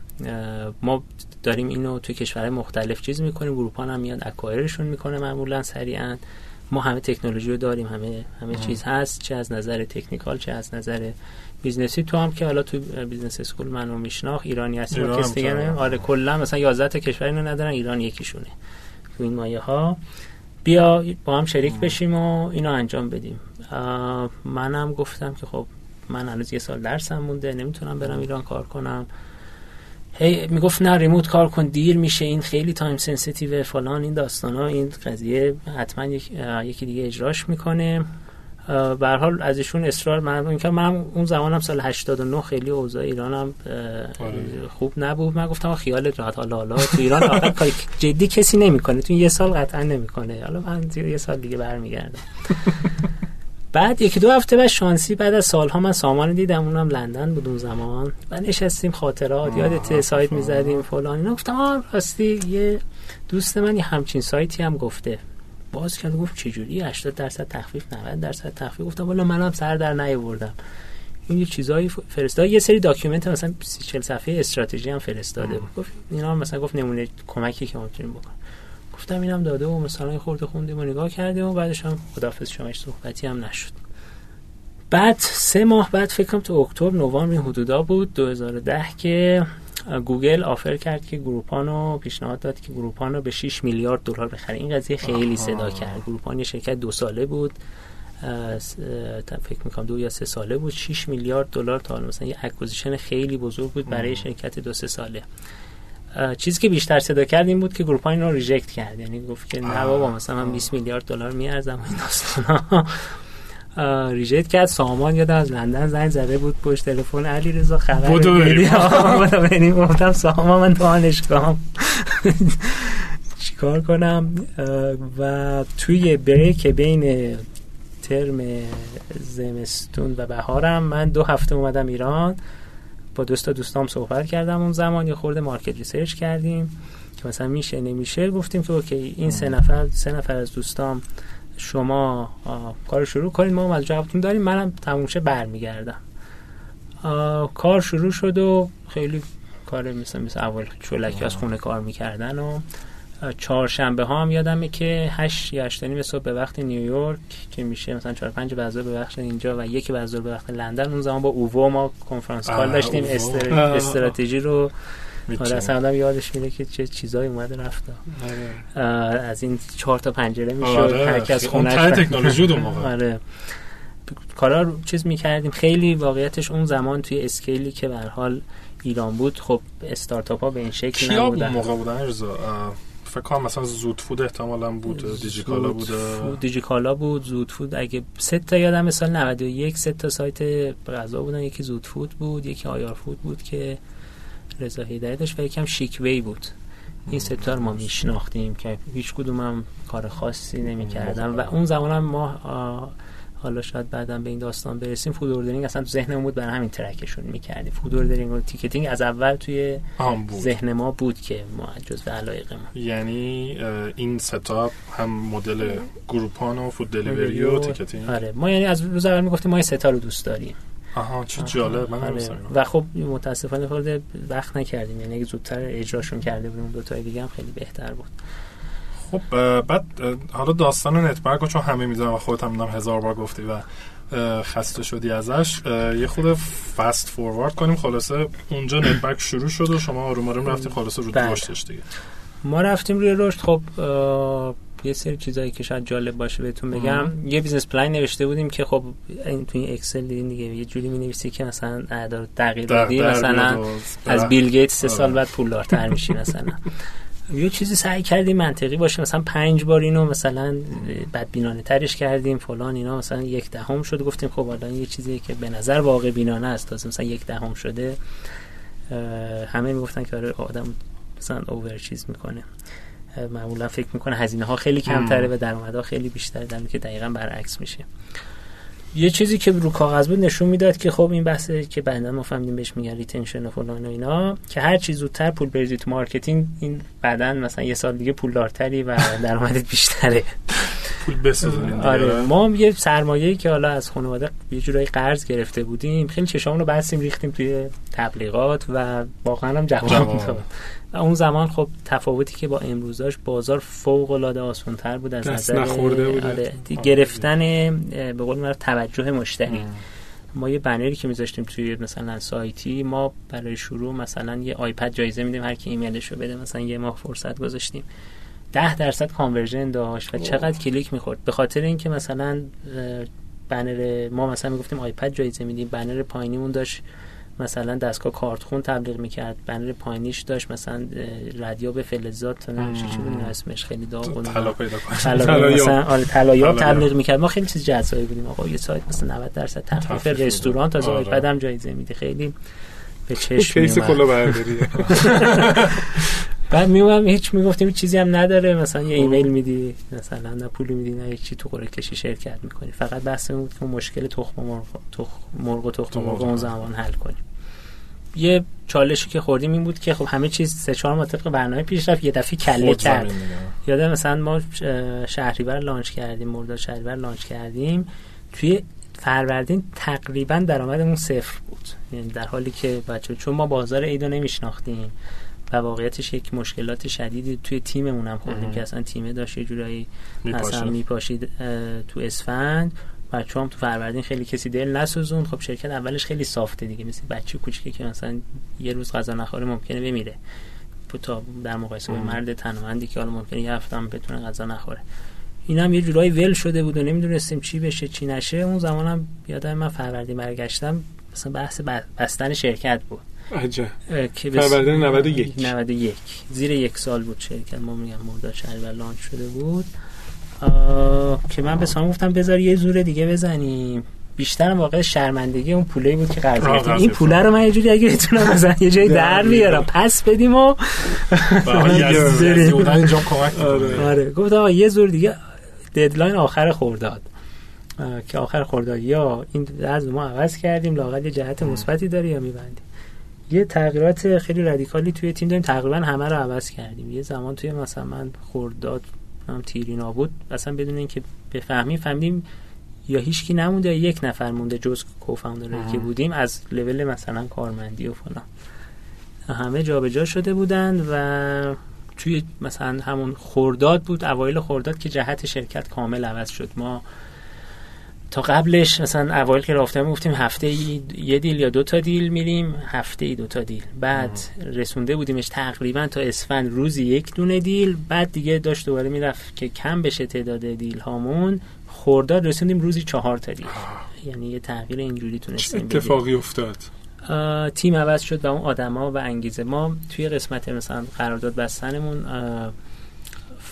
ما داریم اینو تو کشورهای مختلف چیز می‌کنیم Groupon هم میاد acquire شون می‌کنه معمولا سریعا. ما همه تکنولوژی رو داریم همه همه چیز هست چه از نظر technical چه از نظر business ی. تو هم که حالا تو business school منو میشناخ ایرانی هستی ایران دیگه آره کلا مثلا 11 تا کشور اینو ندارن ایران یکیشونه تو این مایه ها بیا با هم شریک بشیم و اینو انجام بدیم. منم گفتم که خب من هنوز یه سال درسم مونده نمی‌تونم برم ایران کار کنم. هی می‌گفت نه remote کار کن دیر میشه این خیلی time sensitive فلان این داستان ها این قضیه حتما یک، یکی دیگه اجراش می‌کنه. به هر حال از ایشون اصرار من اینکه من اون زمانم سال 89 خیلی اوضاع ایرانم آره. خوب نبود. من گفتم خیال راحت حالا حالا تو ایران آخر کاری جدی کسی نمی‌کنه. تو یه سال قطعا نمی‌کنه. حالا من یه سال دیگه برمیگردم. بعد یکی دو هفته بعد شانسی بعد از سالها من سامان دیدم. اونم لندن بود اون زمان. و نشستیم خاطرات یادت سایت می‌زدیم فلان اینا. گفتم آه راستی یه دوست من یه همچین سایتی هم گفته. باز کرد گفت چجوری؟ 80 درصد تخفیف 90 درصد تخفیف. گفتم والا منم سر در نیاوردم. این یه چیزایی فرستاد. یه سری document مثلا 40 صفحه استراتژی هم فرستاده بود. گفت اینا مثلا گفت نمونه کمکی که ما می‌تونیم بکنیم. گفتم اینم داده و مثلا خورده خوندیم و نگاه کردیم و بعدش هم خدافظ شما صحبتی هم نشد. بعد سه ماه بعد فکر کنم تو اکتبر نوامبر حدودا بود 2010 که گوگل offer کرد که گروپان رو پیشنهاد داد که گروپان رو به 6 میلیارد دلار بخره. این قضیه خیلی صدا کرد. گروپان یه شرکت دو ساله بود. فکر می‌کنم دو یا سه ساله بود. 6 میلیارد دلار تا مثلا یه acquisition خیلی بزرگ بود برای شرکت دو سه ساله. چیزی که بیشتر صدا کرد این بود که گروپان رو reject کرد. یعنی گفت که نه بابا مثلا من 20 میلیارد دلار می‌ارزم این داستانا. reject کرد سامان یادم از لندن زنگ زده بود پشت تلفن علی رضا خبر بودو بریم. گفتم سامان من دانشگاهم چیکار کنم؟ و توی break بین ترم زمستون و بهارم من دو هفته اومدم ایران. با دوستا دوستام صحبت کردم اون زمان. یه خورده market research کردیم. که مثلا میشه نمیشه. گفتیم که okay این سه نفر سه نفر از دوستام شما کار شروع کنید. ما از جوابتون داریم. منم تمومشه برمیگردم. کار شروع شد و خیلی کار مثل مثل اول چولکی از خونه کار می‌کردن و چهارشنبه ها هم یادمه که هشت یا هشت صبح به وقت نیویورک که میشه مثلا چهار پنج بعضا به وقت اینجا و یک بعضا به وقت لندن. اون زمان با اوو ما کنفرانس کال داشتیم. استراتژی رو حالا اصلا یادش میره که چه چیزایی اومده رفت آره. از این چهار تا پنجره می‌شد آره. هر کس خونه تکنولوژی دو موقع. آره. کارا رو چیز می‌کردیم. خیلی واقعیتش اون زمان توی اسکیلی که به حال ایران بود خب استارتاپ ها به این شکل نبودن. موقع بودن فکر کنم مثلا زود فود احتمالا بود دیجیکالا بود. دیجیکالا بود زود فود. اگه سه تا یادم سال 91 سه تا سایت غذا بودن. یکی زود فود بود یکی آیار فود بود که رضا هیدری داشت و یکم شیکوی بود. این ستار ما میشناختیم که هیچ کدوم هم کار خاصی نمی‌کردن و اون زمان هم ما حالا شاید بعدا به این داستان برسیم food ordering اصلا تو ذهنمون بود برای همین ترکشون می‌کردیم. food ordering و ticketing از اول توی ذهن ما بود که ما جزو علایق ما. یعنی این ستاپ هم مدل گروپان و food delivery و ticketing. آره. ما یعنی از روز اول می‌گفتیم ما این سه تا رو دوست داریم. آها چه جالب. من آره. و خب متاسفانه خورده وقت نکردیم. یعنی اگه زودتر اجراشون کرده بودیم دو تا دیگه هم خیلی بهتر بود. خب بعد حالا داستان نت برگ چون همه می‌دونم و خودت هم هزار بار گفتی و خسته شدی ازش یه خود fast forward کنیم. خلاصه اونجا نت برگ شروع شد و شما آروم آروم رفتیم خلاصه رو بله. رشدش دیگه. ما رفتیم روی رشد. خب یه سری چیزایی که شاید جالب باشه بهتون بگم. یه business plan نوشته بودیم که خب این توی Excel دیدین دیگه یه جوری می نویسی که مثلا اعداد دقیق مثلا از بیل گیت سه سال آره. بعد پولدارتر میشی مثلا. یه چیزی سعی کردیم منطقی باشه مثلا پنج بار اینو مثلا بدبینانه ترش کردیم فلان اینا مثلا یک دهم شد. گفتیم خب حالا یه چیزی که به نظر واقع بینانه است. تازه مثلا یک دهم شده. همه می‌گفتن که آره آدم مثلا over چیز می‌کنه. معمولا فکر می‌کنه هزینه ها خیلی کمتره و درآمدها خیلی بیشتره. در که دقیقا برعکس میشه. یه چیزی که رو کاغذ بود نشون می‌داد که خب این بحثه که بعدا ما فهمیدیم بهش میگن retention و فلان و اینا که هر چیز زودتر پول بریزی تو marketing این بعدا مثلا یه سال دیگه پولدارتری و درآمدت بیشتره. پول بسازونید آره ما یه سرمایه‌ای که حالا از خانواده یه جورایی قرض گرفته بودیم خیلی چشامون رو بستیم ریختیم توی تبلیغات و واقعا هم جواب داد. اون زمان خب تفاوتی که با امروزاش بازار فوق العاده آسان‌تر بود از نظر نخورده بود آره گرفتن به قول توجه مشتری. ما یه بنری که میذاشتیم توی مثلا سایتی ما برای شروع مثلا یه آیپد جایزه میدیم هر کی ایمیلش رو بده مثلا یه ماه فرصت گذاشتیم. ده درصد conversion داشت و چقدر کلیک می‌خورد. به خاطر اینکه مثلا banner ما مثلا می‌گفتیم iPad جایزه میدیم banner پایینیمون داشت مثلا دستگاه کارتخون تبلیغ می‌کرد banner پایینیش داشت مثلا ردیاب فلزات نه چی بود اسمش خیلی داغون طلا پیدا مثلا آره طلایاب تبلیغ می‌کرد. ما خیلی چیز جذابی بودیم. آقا یه سایت مثلا 90 درصد تخفیف رستوران تا آره. بعدم جایزه میده خیلی به چشم case کلاهبرداری بعد میومم هیچ می‌گفتیم چیزی هم نداره مثلا یه ایمیل میدی مثلا نه پولی میدی نه چی تو قرعه کشی شرکت می‌کنی. فقط بحث بود که مشکل تخم مرغ تخم مرغ و تخم مرغ اون زمان حل کنیم. یه چالشی که خوردیم این بود که خب همه چیز سه چهار ماه طبق برنامه پیش رفت یه دفعه کله کرد. یادم مثلا ما شهریور لانچ کردیم مرداد شهریور لانچ کردیم. توی فروردین تقریبا درآمدمون صفر بود. یعنی در حالی که بچه چون ما بازار ایدو نمیشناختیم و واقعیتش یک مشکلات شدیدی توی تیممون هم خوردیم که اصلا تیمه داشت یه جورایی اصلا میپاشید تو اسفند. بچه هم تو فروردین خیلی کسی دل نسوزون خب شرکت اولش خیلی سافته دیگه مثل بچه کوچیکی که مثلا یه روز غذا نخوره ممکنه بمیره. تا در مقایسه با مرد تنومندی که حالا ممکنه یه هفته هم بتونه غذا نخوره. این هم یه جورایی ول شده بود و نمی‌دونستیم چی بشه چی نشه. اون زمانم یادم من فروردین برگشتم مثلا بحث بستن شرکت بود. عجب. فروردین 91 91 زیر یک سال بود شرکت ما میگم مرداد و لانچ شده بود. که من به سام گفتم بذار یه زور دیگه بزنیم. بیشتر واقع شرمندگی اون پوله بود که قرض گرفتیم. این پوله رو من یه جوری اگه بتونم مثلا یه جایی در بیارم. پس بدیم و آره. گفت آقا یه زور دیگه ددلاین آخر خورداد که آخر خورداد یا این درز ما عوض کردیم لاقل یه جهت مثبتی داره یا میبندیم. یه تغییرات خیلی رادیکالی توی تیم داریم. تقریبا همه رو عوض کردیم. یه زمان توی مثلا من خورداد هم تیری نابود اصلا بدون اینکه بفهمیم فهمیدیم یا هیچکی نمونده یا یک نفر مونده جز کوفاندر که بودیم. از لول مثلا کارمندی و فلان. همه جابجا جا شده بودن و توی مثلا همون خورداد بود اوایل خورداد که جهت شرکت کامل عوض شد. ما تا قبلش مثلا اول که رفتم گفتیم هفته ای یه دیل یا دو تا دیل میریم هفته ای دو تا دیل. بعد رسونده بودیمش تقریبا تا اسفند روزی یک دونه دیل بعد دیگه داشت دوباره می‌رفت که کم بشه تعداد دیل هامون خورداد رسوندیم روزی چهار تا دیل. یعنی یه تغییر اینجوری تونستیم اتفاقی افتاد؟ تیم عوض شد و اون آدما و انگیزه. ما توی قسمت مثلا قرارداد بستنمون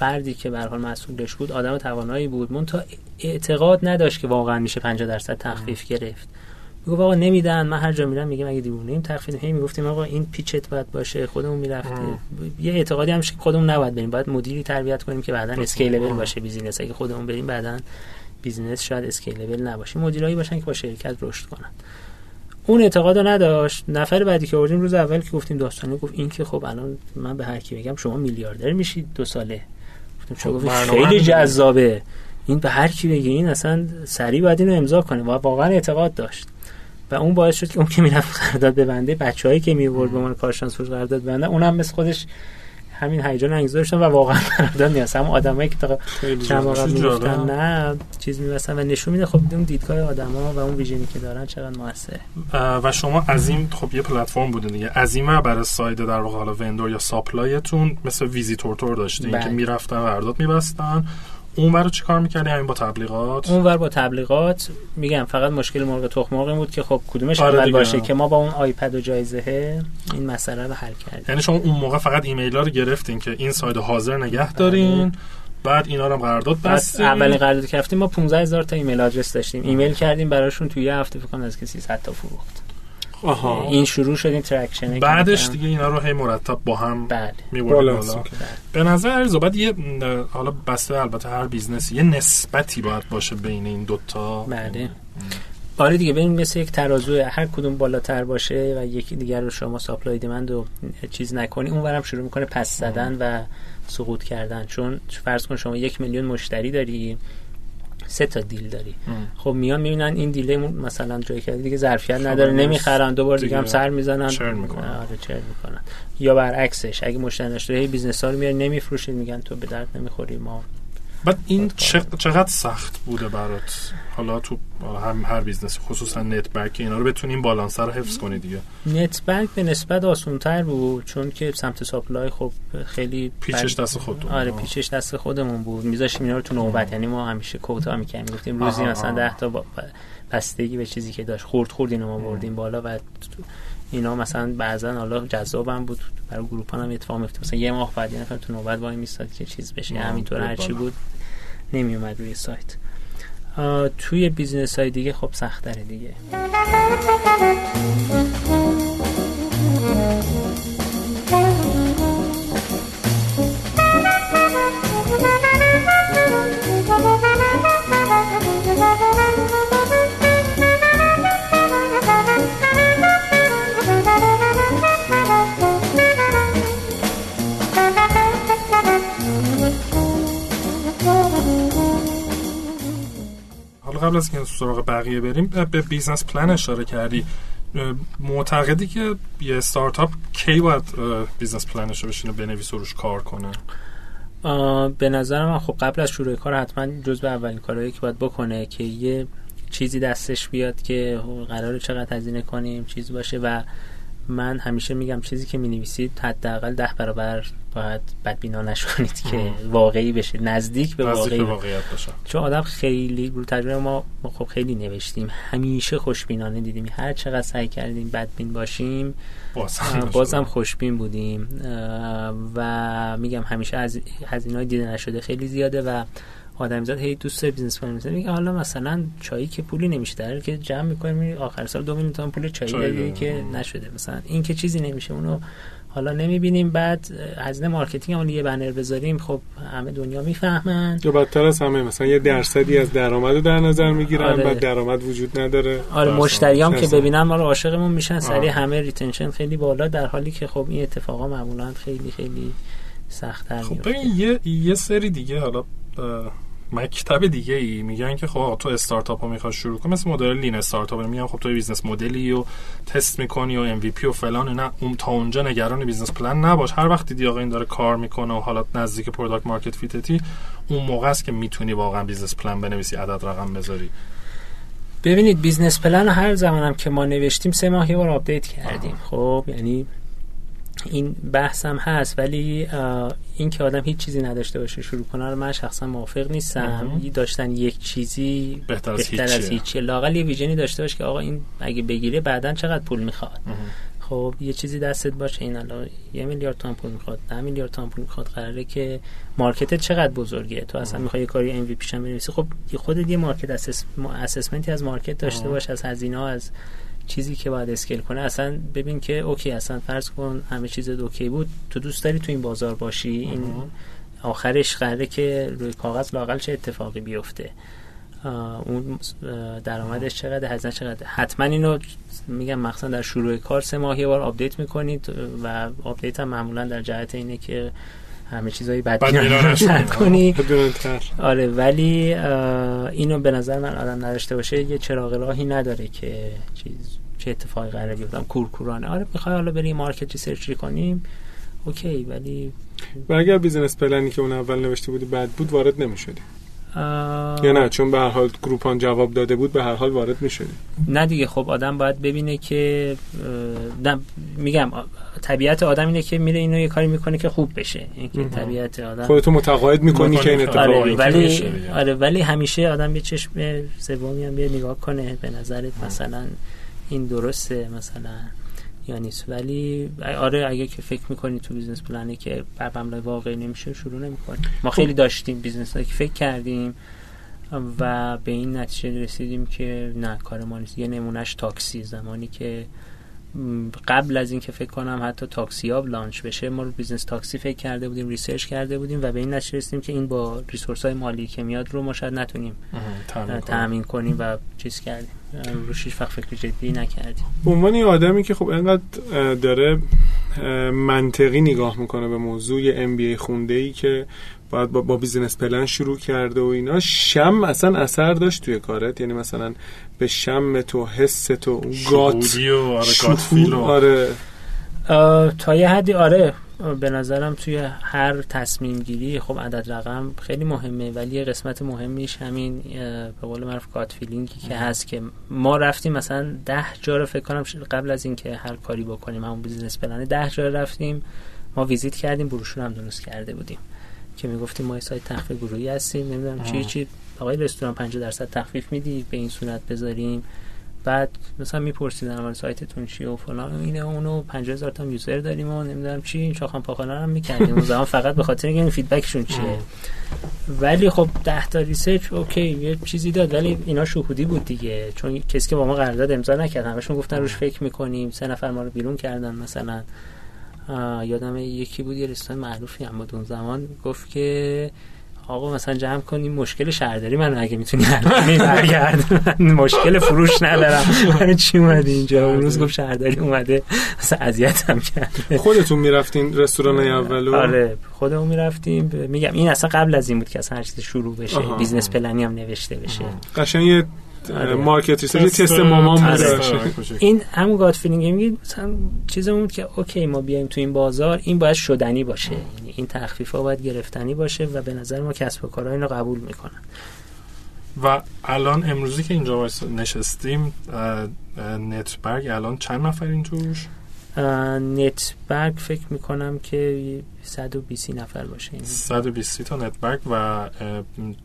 فردی که به هر حال مسئولش بود آدم توانایی بود. منتها اعتقاد نداشت که واقعا میشه 50 درصد تخفیف گرفت. می‌گفت آقا نمیدن من هر جا میرم میگم اگه دیوونه ایم تخفیف هی می‌گفتیم آقا این pitch ت باید باشه خودمون می‌رفتیم. یه اعتقادی هم که خودمون نباید بریم. باید مدیری تربیت کنیم که بعدا scalable باشه business. اگه خودمون بریم بعدا business شاید scalable نباشه. مدیرایی باشن که با شرکت رشد کنن. اون اعتقاد رو نداشت. نفر بعدی که آوردیم روز اول که گفتیم داستانی گفت این که خب الان من به هر کی بگم شما میلیاردر میشید دو ساله. خیلی جذابه. این به هر کی بگی این اصلا سریع باید اینو امضا کنه. و واقعا اعتقاد داشت. و اون باعث شد که اون که می‌رفت قرارداد ببنده بچه‌هایی که میاورد به من کارشناس فروش قرارداد ببنده اونم مثل خودش همین هیجان انگیزه داشتن و واقعا قرارداد نیست. هم آدمایی که تا وقت می‌گفتن نه چیز میبستن و نشون میده. خب اون دیدگاه آدما و اون vision ی که دارن چقدر موثره. و شما این خب یه پلتفرم بوده دیگه. این برای side در واقع حالا vendor یا supply تون مثل ویزیتور طور داشتین که می‌رفتن قرارداد میبستن. اون ور چی کار می‌کردی؟ همین با تبلیغات؟ اون ور با تبلیغات میگم فقط مشکل مرغ تخم مرغ بود که خب کدومش آره اول باشه که ما با اون iPad و جایزه این مسئله رو حل کردیم. یعنی شما اون موقع فقط ایمیل ها رو گرفتین که این side حاضر نگه دارین آره. بعد اینا رو هم قرارداد بستیم اولین قرارداد که ما 15 هزار تا email address داشتیم. ایمیل کردیم براشون توی یه هفته فکر از کسی 100 تا فروخت. آها. این شروع شد این traction بعدش دیگه اینا رو هی مرتب با هم بله. بالا به نظر ارزو بعد یه حالا بسته البته هر business ی یه نسبتی باید باشه بین این دوتا بله. آره دیگه ببین مثل یک ترازو هر کدوم بالاتر باشه و یکی دیگر رو شما supply demand و چیز نکنی اونورم شروع می‌کنه پس زدن و سقوط کردن. چون فرض کن شما یک میلیون مشتری داری سه تا deal داری. خب میان می‌بینن این deal ه مثلا جای کردی دیگه ظرفیت نداره نمی‌خرن دوبار دیگه هم سر می‌زنن. churn می‌کنن. آره churn می‌کنن. یا برعکسش اگه مشتری business ها رو میاری نمیفروشید میگن تو به درد نمی‌خوری ما بعد این چقدر سخت بوده برات؟ حالا تو هم هر business خصوصا نت بانک اینا رو بتونیم بالانس رو حفظ کنی دیگه. نت بانک به نسبت آسان‌تر بود چون که سمت supply خب خیلی پیچش دست خودمون. آره پیچش دست خودمون بود. میذاشتیم اینا رو تو نوبت یعنی ما همیشه quota می‌کردیم. گفتیم روزی مثلا 10 تا بستگی به چیزی که داشت خورد خورد اینو ما بردیم بالا و اینا مثلا بعضا حالا جذابم بود. برای گروپان اتفاق میفته مثلا یه ماه بعد یه نفر تو نوبت وای میستاد که چیز بشه. همینطور هرچی بود نمی اومد روی سایت. توی business های دیگه خب سخت دیگه. قبل از که سراغ بقیه بریم به business plan اشاره کردی. معتقدی که یه استارتاپ کی باید business plan ش رو بشینه بنویس و روش کار کنه؟ به نظر من خب قبل از شروع کار حتما جز به اولین کارهایی که باید بکنه که یه چیزی دستش بیاد که قرار چقدر هزینه کنیم چیز باشه و من همیشه میگم چیزی که می نویسید حداقل ده برابر باید بدبینانه‌ش کنید که واقعی بشه نزدیک به واقعی. واقعیت باشه چون آدم خیلی رو تجربه ما خب خیلی نوشتیم. همیشه خوشبینانه دیدیم. هر چقدر سعی کردیم بدبین باشیم بازم خوشبین. بودیم. و میگم همیشه از هزینه‌های دیده نشده خیلی زیاده و زاد هی دوست business کنه مثلا میگه حالا مثلا چایی که پولی نمیشه. در که جمع می‌کنیم آخر سال دو میلیون پول چایی دادی که نشده. مثلا این که چیزی نمیشه اونو حالا نمی‌بینیم. بعد هزینه marketing اون یه banner بذاریم. خب همه دنیا می‌فهمن. یا بدتر از همه مثلا یه درصدی از درآمد در نظر می‌گیرن. آره. بعد درآمد وجود نداره. آره مشتریام که ببینن ما رو عاشقمون میشن. سری همه retention خیلی بالا در حالی که خب این اتفاقا معمولا خیلی خیلی سخت‌تر خب یه یه سری دیگه حالا مکتب دیگه ای میگن که خب تو استارتاپ رو می‌خواد شروع کنی مثل مدل lean startup. میگن خب تو business model ی و تست می‌کنی و MVP و فلان نه اون تا اونجا نگران business plan نباش. هر وقتی دیگه این داره کار می‌کنه و حالا نزدیک product market fit ی اون موقع است که می‌تونی واقعا business plan بنویسی عدد رقم بذاری. ببینید business plan هر زمانم که ما نوشتیم سه ماه یه بار update کردیم. خب یعنی این بحثم هست ولی این که آدم هیچ چیزی نداشته باشه شروع کنه رو من شخصا موافق نیستم. داشتن یک چیزی بهتر از, بهتر از هیچی لاقل یه vision ی داشته باشه که آقا این اگه بگیره بعدا چقدر پول می‌خواد. خب یه چیزی دستت باشه. این الان یه میلیارد تومن پول می‌خواد ده میلیارد تومن پول می‌خواد قراره که market چقدر بزرگه؟ تو اصلا می‌خوای یه کاری MVP شم بنویسی؟ خب خودت یه market assess... assessment ی از market داشته باش از هزینه از چیزی که باید scale کنه اصلا ببین که okay اصلا فرض کن همه چیز okay بود تو دوست داری تو این بازار باشی این آخرش قراره که روی کاغذ لاقل چه اتفاقی بیفته. اون درآمدش چقدر هزینه چقدر حتما اینو میگم مخصوصا در شروع کار سه ماه یه بار update می‌کنید و update هم معمولا در جهت اینه که همه چیزا رو بد کنی. آره ولی اینو به نظر من آدم نداشته باشه یه چراغ راهی نداره که چیز چه اتفاقی قراره بیفتم کورکورانه. آره می‌خوای حالا بریم market research کنیم. okay ولی و اگر business plan ی که اون اول نوشته بودی بد بود وارد نمی‌شدی. یا نه چون به هر حال گروپان جواب داده بود به هر حال وارد می‌شدی. نه دیگه خب آدم باید ببینه که میگم طبیعت آدم اینه که میره اینو یه کاری می‌کنه که خوب بشه. اینکه طبیعت آدم خودتو متقاعد می‌کنی که این اتفاق آره ولی آره ولی همیشه آدم یه چشم سومی هم بیا نگاه کنه. به نظرت مثلا این درسته مثلا یا نیست. ولی آره اگه که فکر می‌کنی تو business plan ی که بر واقعی نمیشه شروع نمی‌کنی ما خب. خیلی داشتیم business که فکر کردیم و به این نتیجه رسیدیم که نه کار ما نیست. یه نمونهش تاکسی زمانی که قبل از اینکه فکر کنم حتی تاکسی ها launch بشه ما رو business تاکسی فکر کرده بودیم research کرده بودیم و به این نتیجه رسیدیم که این با resource های مالی که میاد رو ما شاید نتونیم تامین کنیم. و چیز کردیم. روش هیچ فکر جدی نکردیم. به عنوان یه آدمی که خب اینقدر داره منطقی نگاه می‌کنه به موضوع MBA خونده ای که باید با, با business plan شروع کرده و اینا شم اصلا اثر داشت توی کارت؟ یعنی مثلا به شم تو حس تو gut و آره, آره. تا یه حدی آره به نظرم توی هر تصمیم گیری خب عدد رقم خیلی مهمه ولی یه قسمت مهمیش همین به قول معروف gut feeling ی که هست که ما رفتیم مثلا ده جا رو فکر کنم قبل از اینکه هر کاری بکنیم همون business plan ه ده جا رفتیم ما visit کردیم بروشور هم درست کرده بودیم. که می‌گفتیم ما سایت تخفیف گروهی هستیم نمی‌دونم چی چی. آقای رستوران 50 درصد تخفیف میدی به این صورت بذاریم. بعد مثلا میپرسیدن من سایتتون چیه و فلان اینه اونو. 50000 تا یوزر داریم و نمی‌دونم چی. چاخان پاخانا هم می‌کردیم. اون زمان فقط به خاطر اینکه feedbackشون چیه. ولی خب 10 تا research okay یه چیزی داد. ولی اینا شهودی بود دیگه. چون کسی که با ما قرارداد امضا نکرد. همشون گفتن روش فکر می‌کنیم. سه نفر ما رو بیرون کردن مثلا. یادم یکی بود یه رستوران معروفی هم بود اون زمان. گفت که آقا مثلا جمع کنیم مشکل شهرداری من اگه می‌تونی برگرد. مشکل فروش ندارم. من چی اومدی اینجا؟ اون روز گفت شهرداری اومده. مثلا اذیت هم کرد خودتون می‌رفتین رستوران اولو آره خودمون می‌رفتیم. میگم این اصلا قبل از این بود که اصلا هر چیز شروع بشه. business planی هم نوشته بشه. قشنگ یه. market research تست مامان آره. این همون gut feeling میگه مثلا چیزمون که okay ما بیایم تو این بازار این باید شدنی باشه. یعنی این تخفیف ها باید گرفتنی باشه و به نظر ما کسب و کارها اینو قبول می‌کنن. و الان امروزی که اینجا نشستیم نتبرگ الان چند نفرین توش؟ نتبرگ فکر می‌کنم که 120 نفر باشه 120 تا نتبرگ و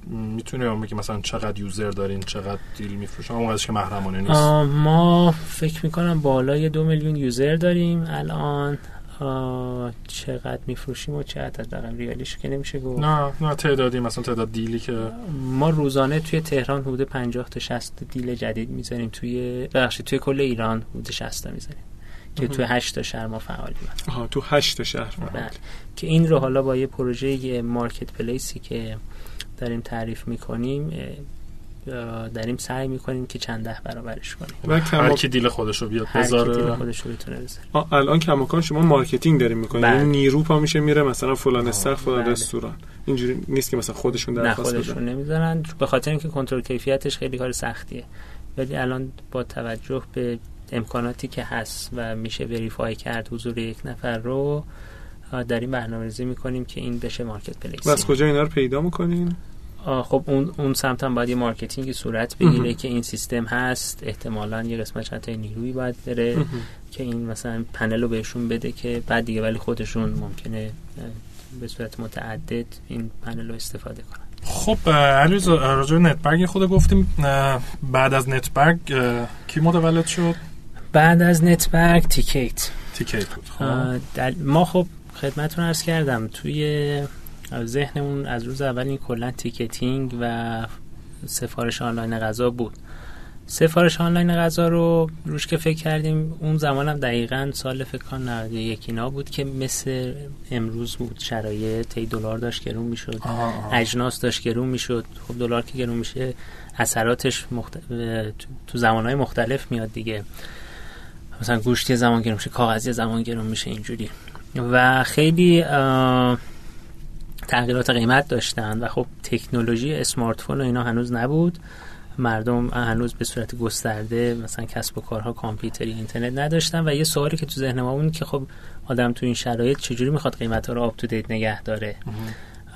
می‌تونه بگی مثلا چقدر یوزر دارین چقدر دیل میفروشن اون که محرمانه نیست. ما فکر می‌کنم بالای دو میلیون یوزر داریم. الان چقدر میفروشیم و چقدر رقم ریالیش که نمیشه گفت. نه نه تعدادی مثلا تعداد dealی که. ما روزانه توی تهران حدود 50 تا 60 deal جدید می‌ذاریم توی بخشی توی کل ایران حدود 60 تا می‌ذاریم. که توی 8 تا شهر ما فعالیم آها تو 8 تا شهر بله. که این رو حالا با یه پروژه marketplaceی که داریم تعریف می‌کنیم داریم سعی می‌کنیم که چند ده برابرش کنیم. و هر کی deal خودش رو بیاد بذاره. deal خودش رو بتونه بذاره. الان کماکان شما marketing داریم می‌کنیم بله. یعنی نیرو پا میشه میره مثلا فلان استخ فلان بله. رستوران. اینجوری نیست که مثلا خودشون درخواست بدن. خودشون نمی‌ذارن. به خاطر اینکه کنترل کیفیتش خیلی کار سختیه. ولی الان با توجه به امکاناتی که هست و میشه verify کرد حضور یک نفر رو داریم برنامه ریزی می‌کنیم که این بشه marketplace. از کجا اینا رو پیدا می‌کنین؟ خب اون اون سمت هم باید یه marketing صورت بگیره که این سیستم هست. احتمالا یه قسمت چند نیروی باید بره که این مثلا پنل رو بهشون بده که بعد دیگه ولی خودشون ممکنه به صورت متعدد این پنل رو استفاده کنن. خب علی راجع نتبرگ خب گفتیم بعد از نتبرگ کی متولد شد؟ بعد از نتبرگ تیکیت. تیکیت. بود خب. ما خب خدمتتون عرض کردم توی ذهنمون از روز اول این کلا ticketing و سفارش آنلاین غذا بود. سفارش آنلاین غذا رو روش که فکر کردیم اون زمان هم دقیقا سال فکر کنم 91 اینا بود که مثل امروز بود. شرایط تی دلار داشت گرون می‌شد اجناس داشت گرون می‌شد. خب دلار که گرون میشه اثراتش مخت... تو زمانهای مختلف میاد دیگه. مثلا گوشتی زمان گرون میشه کاغذی زمان گرون میشه اینجوری. و خیلی تغییرات قیمت داشتن و خب تکنولوژی اسمارت فون و اینا هنوز نبود. مردم هنوز به صورت گسترده مثلا کسب و کارها کامپیوتری اینترنت نداشتن و یه سوالی که تو ذهن ما بود که خب آدم تو این شرایط چجوری می‌خواد قیمت ها رو up to date نگه داره؟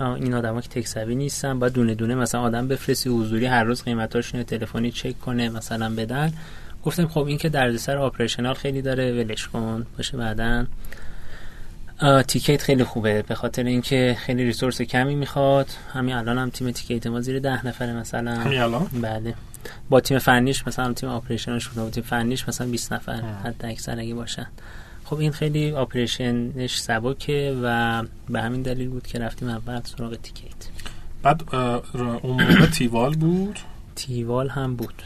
این آدما که تکسوی نیستن باید دونه دونه مثلا آدم بفرستی حضوری هر روز قیمتاشون تلفنی چک کنه مثلا بدن. گفتم خب این که دردسر operational خیلی داره ولش کن باشه بعدن تیکیت خیلی خوبه به خاطر اینکه خیلی resource کمی می‌خواد. همین الان هم تیم تیکیت ما زیر ده نفره مثلا. همین الان؟ بله. با تیم فنیش مثلا تیم operationش با تیم فنیش مثلا 20 نفر حد اکثر اگه باشن. خب این خیلی operationش سبکه و به همین دلیل بود که رفتیم اول سراغ تیکیت. بعد اون موقع تیوال بود؟ تیوال هم بود.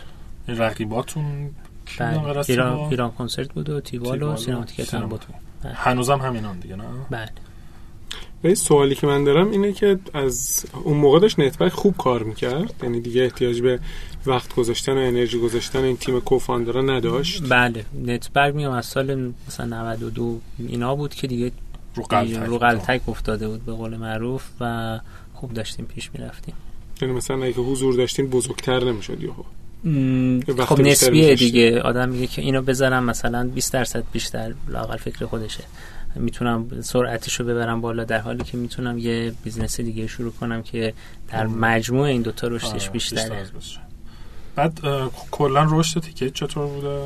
رقیباتون بله. ایران, ایران کنسرت بود و تیوال, و سینماتیکت هم بود. بله. هنوزم همینان دیگه نه؟ بله. این سوالی که من دارم اینه که از اون موقع داشت نتبرگ خوب کار می‌کرد. یعنی دیگه احتیاج به وقت گذاشتن و انرژی گذاشتن این تیم co-founderا نداشت. بله. نتبرگ می‌گم از سال مثلا 92 اینا بود که دیگه رو قلتک افتاده بود به قول معروف و خوب داشتیم پیش می‌رفتیم. یعنی مثلا اگه حضور داشتین بزرگتر نمی‌شد یهو. خب نسبیه دیگه. آدم میگه که اینو بذارم مثلا 20 درصد بیشتر لاقل فکر خودشه. می‌تونم سرعتش رو ببرم بالا در حالی که می‌تونم یه business دیگه شروع کنم که در مجموع این دوتا رشدش بیشتره. بعد کلا رشد تیکت چطور بوده؟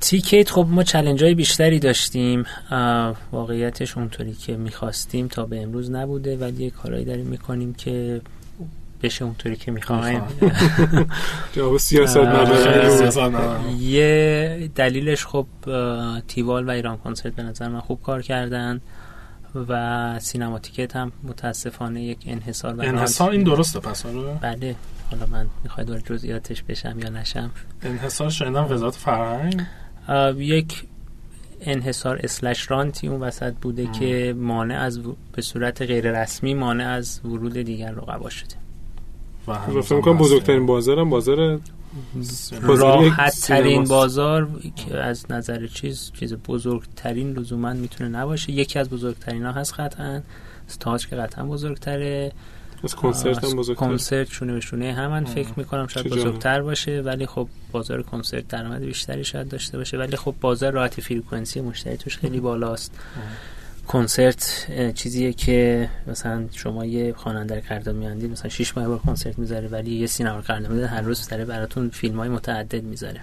تیکت خب ما چلنج های بیشتری داشتیم. واقعیتش اونطوری که می‌خواستیم تا به امروز نبوده ولی یه کارهایی داریم می‌کنیم که بشه اونطوری که می‌خوایم. جواب سیاست یه دلیلش خب تیوال و ایران کنسرت به نظر من خوب کار کردن و سینماتیکت هم متاسفانه یک انحصار و انحصار این درسته پس آره؟ بله. حالا من می‌خواد وارد جزئیاتش بشم یا نشم؟ انحصار شنیدم وزارت فرهنگ. یک انحصار اسلش رانتی اون وسط بوده که مانع از به صورت غیر رسمی مانع از ورود دیگر رقبا شده. و فکر کنم بزرگترین بازارم بازار راحت ترین بازار که از نظر چیز چیز بزرگترین لزوما می‌تونه نباشه. یکی از بزرگترین ها هست قطعا. تاج که قطعا بزرگتره. از کنسرت هم بزرگتر. کنسرت شونه به شونه هم من فکر می‌کنم شاید بزرگتر باشه ولی خب بازار کنسرت درآمد بیشتری شاید داشته باشه. ولی خب بازار راحت فرکانسی مشتری توش خیلی بالاست. کنسرت چیزیه که مثلا شما یه خواننده قرارداد میاندید مثلا 6 ماه بار کنسرت می‌ذاره ولی یه سینما قرارداد هر روز داره براتون فیلم های متعدد می‌ذاره.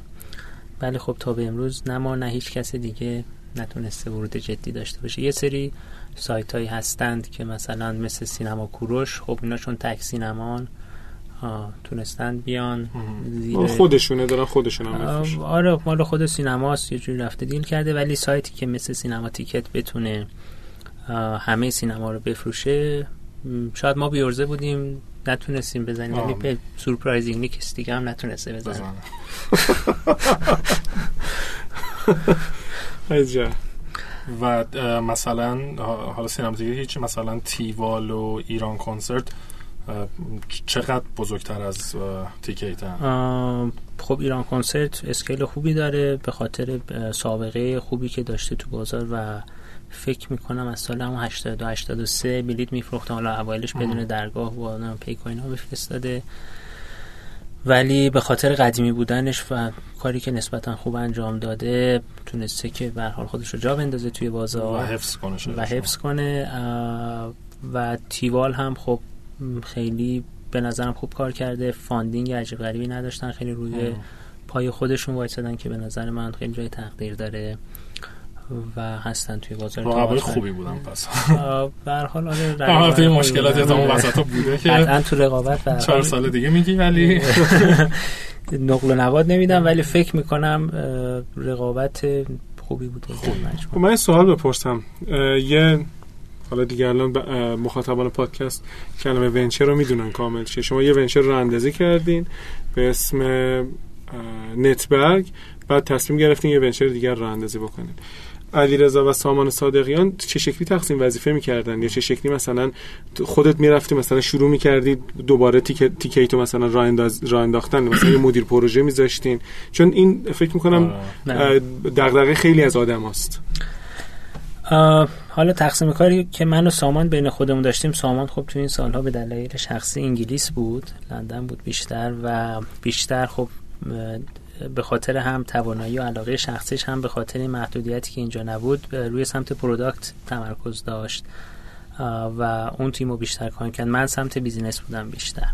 ولی خب تا به امروز نه ما نه هیچ کس دیگه نتونسته ورود جدی داشته باشه. یه سری سایت هایی هستند که مثلا مثل سینما کوروش خب اینا چون تک سینمان تونستن بیان زیر خودشونه دارن خودشون هم آره مال خود سینماست یه جوری رفته دیل کرده ولی سایتی که مثل سینما تیکت بتونه همه سینما رو بفروشه. شاید ما بیورزه بودیم نتونستیم بزنیم. ولی به سورپرایزینگلی کسی دیگه هم نتونسته بزنه. و مثلا حالا سینما دیگه هیچ مثلا تیوال و ایران کنسرت چقدر بزرگتر از تیکیت خب ایران کنسرت اسکیل خوبی داره به خاطر سابقه خوبی که داشته تو بازار و فکر می‌کنم از سال همون 82 83 بلیت میفروخته حالا اوایلش بدون درگاه و پیک و اینا بفرستاده ولی به خاطر قدیمی بودنش و کاری که نسبتا خوب انجام داده تونسته که به حال خودش رو جا بندازه توی بازار و حفظ کنه و حفظ کنه. و تیوال هم خب خیلی به نظرم خوب کار کرده. funding عجیب غریبی نداشتن. خیلی روی پای خودشون وایسادن که به نظر من خیلی جای تقدیر داره. و هستن توی بازار رقبای خوبی بودن پس. به هر حال آره مشکلاتی تا اون وسط بوده که قطعا تو رقابت چهار سال دیگه میگی ولی نقل و نواد نمیدم ولی فکر می‌کنم رقابت خوبی بود. خب من سوال بپرسم. یه حالا دیگه الان مخاطبان پادکست کلمه ونچر رو می‌دونن کامل چیه. شما یه ونچر رو اندازی کردین به اسم نتبرگ بعد تصمیم گرفتین یه ونچر دیگر رو اندازی بکنین. علیرضا و سامان صادقیان چه شکلی تقسیم وظیفه می‌کردن؟ یا چه شکلی مثلا خودت می‌رفتی مثلا شروع می‌کردی دوباره تیکه تو مثلا راه انداز انداختن مثلا یه مدیر پروژه میذاشتین؟ چون این فکر می‌کنم دغدغه خیلی از آدم هست. حالا تقسیم کاری که من و سامان بین خودمون داشتیم سامان خب تو این سالها به دلایل شخصی انگلیس بود لندن بود بیشتر و بیشتر خب به خاطر هم توانایی و علاقه شخصیش هم به خاطر این محدودیتی که اینجا نبود روی سمت پروداکت تمرکز داشت. و اون تیم رو بیشتر کار کرد. من سمت business بودم بیشتر.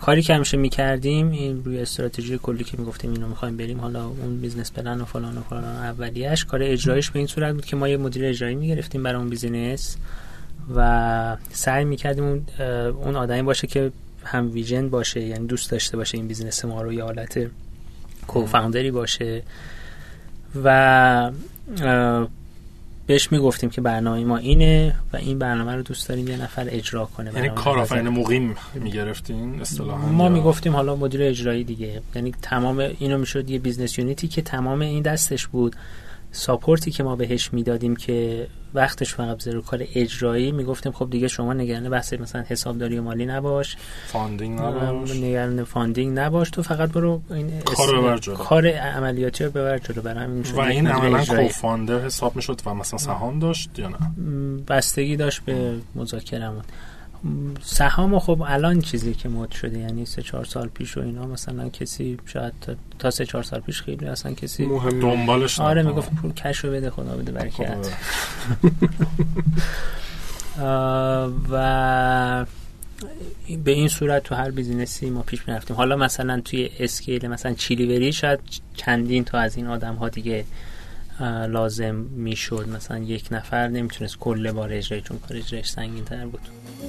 کاری که همیشه می‌کردیم این روی استراتژی کلی که می‌گفتیم اینو می‌خوایم بریم حالا اون business plan و فلان و فلان اولیش کار اجرایش به این صورت بود که ما یه مدیر اجرایی می‌گرفتیم برای اون business و سعی می‌کردیم اون آدمی باشه که هم vision باشه یعنی دوست داشته باشه این business ما رو یه حالت co-founderی باشه. و بهش می‌گفتیم که برنامه ما اینه و این برنامه رو دوست داریم یه نفر اجرا کنه یعنی کارآفرین مقیم می‌گرفتین اصطلاحا ما می‌گفتیم حالا مدیر اجرایی دیگه. یعنی تمام اینو می‌شد یه business unitی که تمام این دستش بود. supportی که ما بهش می‌دادیم که وقتش فقط بذاره کار اجرایی می‌گفتیم خب دیگه شما نگران بحث مثلا حسابداری و مالی نباش. funding نباش. نگران funding نباش. تو فقط برو این کار ببر جلو. کار عملیاتی رو ببر جلو. برای همین و این عملا co-founder حساب می‌شد و مثلا سهام داشت یا نه؟ بستگی داشت به مذاکرمون سهام خب الان چیزی که مد شده یعنی سه چهار سال پیش و اینا مثلا کسی شاید تا سه چهار سال پیش خیلی اصلا کسی مهم دنبالش آره می‌گفت پول cash رو بده خدا بده. برکت. و به این صورت تو هر business ی ما پیش می‌رفتیم. حالا مثلا توی scale مثلا چیلیوری شاید چندین تا از این آدم ها دیگه لازم می‌شد. مثلا یک نفر نمی‌تونست کل بار اجرای چون کار اجرایش سنگین تر بود. پس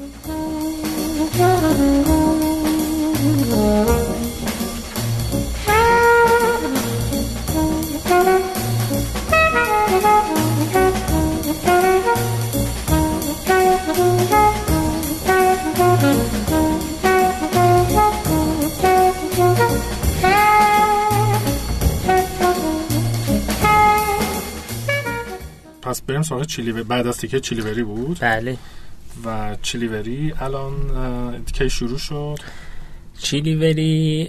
بریم سراغ چیلی بعد از تیکه چیلیوری بود؟ بله. و چیلیوری الان کی شروع شد؟ چیلیوری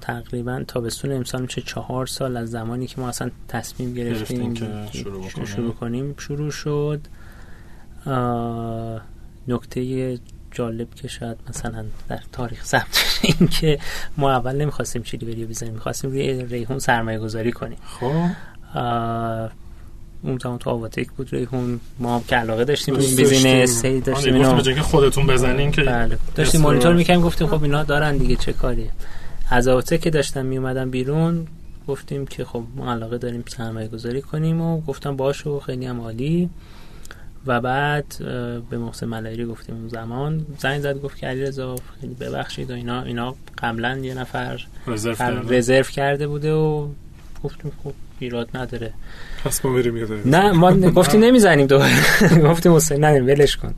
تقریبا تابستون امسال میشه چهار سال از زمانی که ما اصلا تصمیم گرفتیم که شروع, شروع کنیم شروع شد. نکته جالب که شاید مثلا در تاریخ ثبت این که ما اول نمی‌خواستیم چیلیوری بزنیم می‌خواستیم روی ریحون سرمایه گذاری کنیم. خب. اون زمان تو آواتک بود ریحون ما هم که علاقه داشتیم این بیزینس هی داشتیم اینو که خودتون بزنین که بله. داشتیم مانیتور می‌کنیم گفتیم خب اینا دارن دیگه چه کاری از آواتک که داشتم میومدم بیرون گفتیم که خب ما علاقه داریم سرمایه گذاری کنیم و گفتم باشو خیلی هم عالی. و بعد به محسن ملایری گفتیم اون زمان. زنگ زد گفت که علیرضا خیلی ببخشید و اینا اینا قبلا یه نفر رزرو کرده بوده و گفتیم خب ایراد نداره. پس ما بریم نه ما گفتیم نمی‌زنیم دوباره گفتیم حسین نه ولش کن.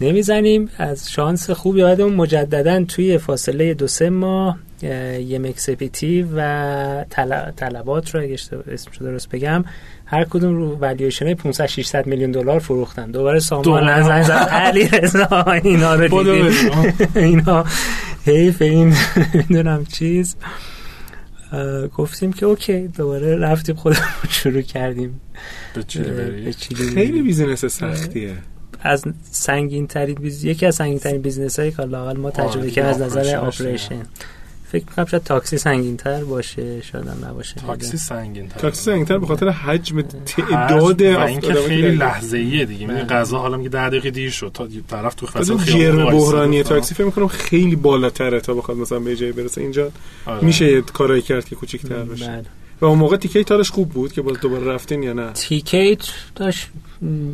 نمی‌زنیم. از شانس خوب یادمون مجددا توی فاصله دو سه ماه یه مکسپیتی و طلبات رو اگه اسمش درست بگم هر کدوم رو والیویشن 500 600 میلیون دلار فروختن. دوباره سامان نزن زد علی رضا اینا رو اینا حیف این می‌دونم چیز. گفتیم که اوکی دوباره رفتیم خودمون شروع کردیم. به خیلی business سختیه. از سنگین ترین biz... یکی از سنگین ترین business هایی که لاقل ما تجربه کردیم از نظر operation فکر می‌کنم شاید تاکسی سنگین تر باشه شاید هم نباشه تاکسی سنگین تر تاکسی سنگین تر به خاطر حجم تعداد و اینکه خیلی لحظه ایه دیگه. میگه غذا حالا میگه 10 دقیقه دیر شد. تا طرف تو فضا خیلی بحرانی تاکسی فکر می‌کنم خیلی بالاتره تا بخواد مثلا به جای برسه اینجا. آره. میشه یه کارایی کرد که کوچیک‌تر بشه. بله. و اون موقع تیکیت تارش خوب بود که باز دوباره رفتین یا نه؟ تیکیت داشت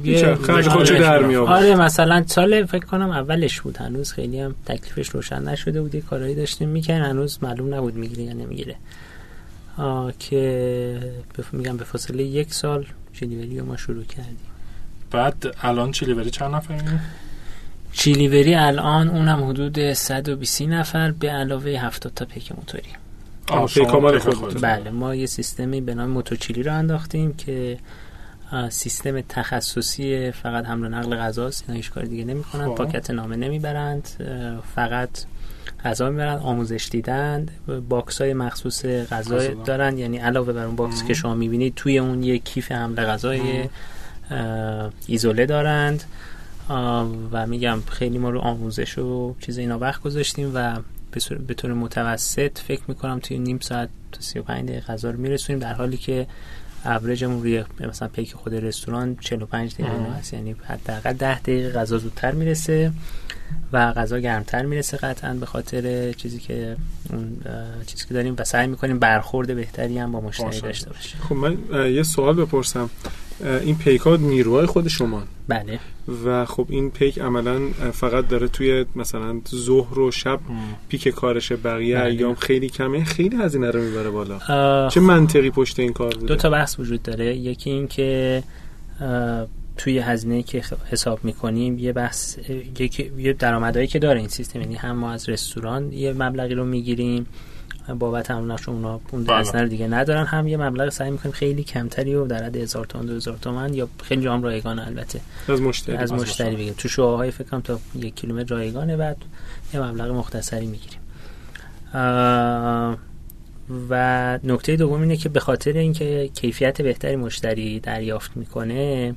یه خودشو در می آره مثلا سال فکر کنم اولش بود. هنوز خیلی هم تکلیفش روشن نشده بود. یه کارهایی داشتیم می‌کنن هنوز معلوم نبود می‌گیره یا نمی‌گیره. که میگم به فاصله یک سال چیلیوری رو ما شروع کردیم. بعد الان چیلیوری چند نفر چیلیوری الان اونم حدود 120 نفر به علاوه 70 تا پیک موتوری. خود بله ما یه سیستمی به نام موتوچیلی رو انداختیم که سیستم تخصصی فقط حمل و نقل غذاست اینا هیچ کار دیگه نمی‌کنن. خب. پاکت نامه نمی‌برند فقط غذا می‌برن آموزش دیدن باکس های مخصوص غذا دارن. یعنی علاوه بر اون باکس که شما می‌بینید توی اون یک کیف حمل غذای ایزوله دارند. و میگم خیلی ما رو آموزش و چیز اینا وقت گذاشتیم و به طور متوسط فکر می‌کنم توی نیم ساعت تا 35 دقیقه غذا رو میرسونیم در حالی که اوریجمون روی مثلا پیک خود رستوران 45 دقیقه هست. یعنی حداقل 10 دقیقه غذا زودتر می‌رسه و غذا گرمتر می‌رسه قطعا به خاطر چیزی که اون چیزی که داریم و سعی می‌کنیم برخورد بهتری هم با مشتری داشته باشیم. خب من یه سوال بپرسم. این پیک ها نیروهای خود شما. بله. و خب این پیک عملا فقط داره توی مثلا ظهر و شب پیک کارشه بقیه بله. ایام خیلی کمه. خیلی هزینه رو می‌بره بالا. چه منطقی پشت این کار بوده؟ دو تا بحث وجود داره. یکی این که توی هزینه که حساب می‌کنیم یه بحث یه درآمدایی که داره این سیستم. یعنی هم ما از رستوران یه مبلغی رو می‌گیریم. بابت هموناش اونا اون هزینه دیگه ندارن. هم یه مبلغ سعی می‌کنیم خیلی کمتری و در حد 1000 تومان 2000 تومان یا خیلی جام رایگان البته. از مشتری از مشتری. بگیم. تو شوهای فکر کنم تا یک کیلومتر رایگانه بعد یه مبلغ مختصری می‌گیریم. و نکته دوم اینه که به خاطر اینکه کیفیت بهتری مشتری دریافت می‌کنه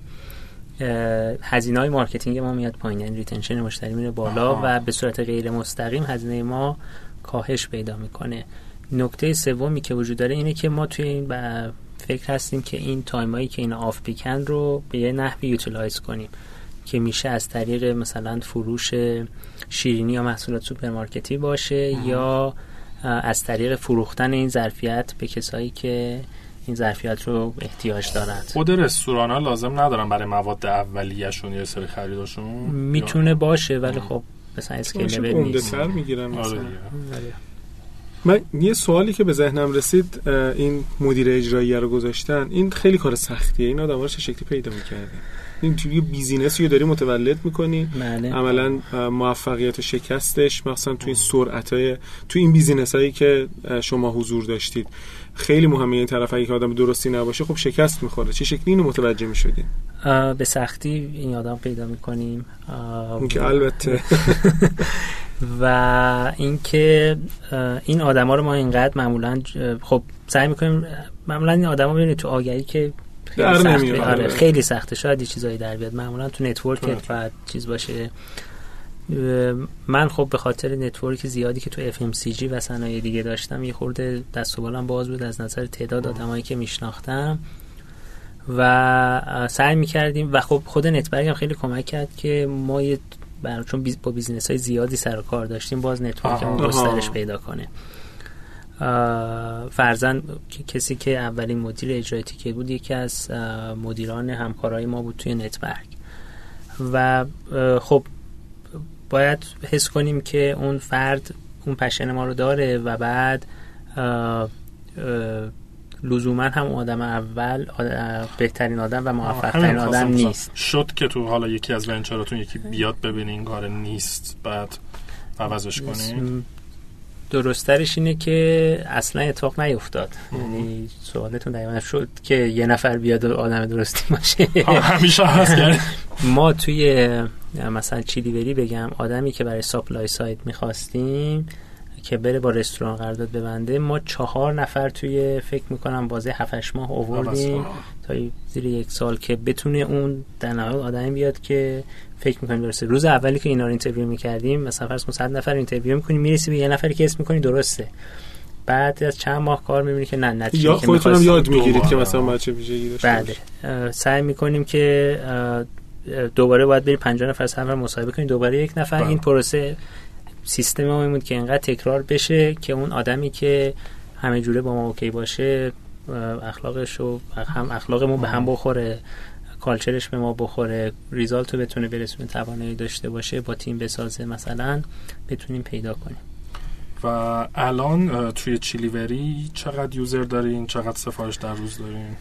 هزینه های marketing ما میاد پایین. یعنی retention مشتری میره بالا و به صورت غیر مستقیم هزینه ما کاهش پیدا می‌کنه. نکته سومی که وجود داره اینه که ما توی این فکر هستیم که این time ایی که این off-peak ن رو به یه نحوی utilize کنیم که میشه از طریق مثلا فروش شیرینی یا محصولات سوپرمارکتی باشه یا از طریق فروختن این ظرفیت به کسایی که این ظرفیت رو احتیاج دارند. خود رستوران ها لازم ندارن برای مواد اولیه‌شون یا سری خریداشون؟ می‌تونه باشه ولی خب مثلا scale نیست. می‌گیرن مثلا. من یه سوالی که به ذهنم رسید این مدیر اجرایی رو گذاشتن این خیلی کار سختیه. این آدم چه شکلی پیدا می‌کرده این توی business ی رو داری متولد می‌کنی؟ بله. عملا موفقیت و شکستش مثلا توی این سرعت های توی این business هایی که شما حضور داشتید. خیلی مهمه این طرف اگه آدم درستی نباشه خب شکست می‌خوره. چه شکلی اینو متوجه می‌شدین؟ به سختی این آدم پیدا می‌کنیم. که البته. و اینکه این آدما رو ما اینقدر معمولا خب سعی می‌کنیم معمولا این آدما ببینید تو آگهی که خیلی سخته. آره خیلی سخته. شاید یه چیزایی در بیاد. معمولا تو network ت و چیز باشه. من خب به خاطر network زیادی که تو FMCG و صنایع دیگه داشتم یه خورده دست و بالم باز بود از نظر تعداد آدمایی که میشناختم. و سعی می‌کردیم و خب خود نتبرگ هم خیلی کمک کرد که ما یه بر چون با business های زیادی سر و کار داشتیم باز network مون گسترش پیدا کنه. فرضاً کسی که اولین مدیر اجرایی تیکت بود یکی از مدیران همکارای ما بود توی نتبرگ و خب باید حس کنیم که اون فرد اون پشن ما رو داره و بعد لزوما هم آدم اول بهترین آدم و موفق ترین آدم نیست. شد که تو حالا یکی از ونچراتون یکی بیاد ببینین کار نیست بعد عوضش کنیم درسترش اینه که اصلا اتفاق نیفتاد. یعنی سوالتون دقیقا شد که یه نفر بیاد آدم درستی باشه. همیشه هست ما توی مثلا چیلی بگم آدمی که برای supply side می‌خواستیم که بره با رستوران قرارداد ببنده. ما چهار نفر توی فکر می‌کنم بازه 7 ماه آوردیم. تا زیر یک سال که بتونه اون در نهایت آدمی بیاد که فکر می‌کنیم درسته روز اولی که اینا رو interview می‌کردیم مثلا فرض کن 100 نفر interview می‌کنیم می‌رسی به یه نفری که assume می‌کنی درسته. بعد از چند ماه کار می‌بینی که نه نتیجه یا خودتون یاد می‌گیرید که مثلا به چه ویژگی داشته بله. سعی می‌کنیم که دوباره باید بری 50 نفر سفر مصاحبه کنید. دوباره یک نفر. با. این پروسه سیستم ما بود که اینقدر تکرار بشه که اون آدمی که همه جوره با ما اوکی باشه اخلاقش و هم اخلاقمون به هم بخوره کالچرش به ما بخوره ریزالت رو بتونه برسونه توانایی داشته باشه با تیم بسازه مثلا بتونیم پیدا کنیم. و الان توی چیلیوری چقدر یوزر دارین؟ چقدر سفارش در روز دارین؟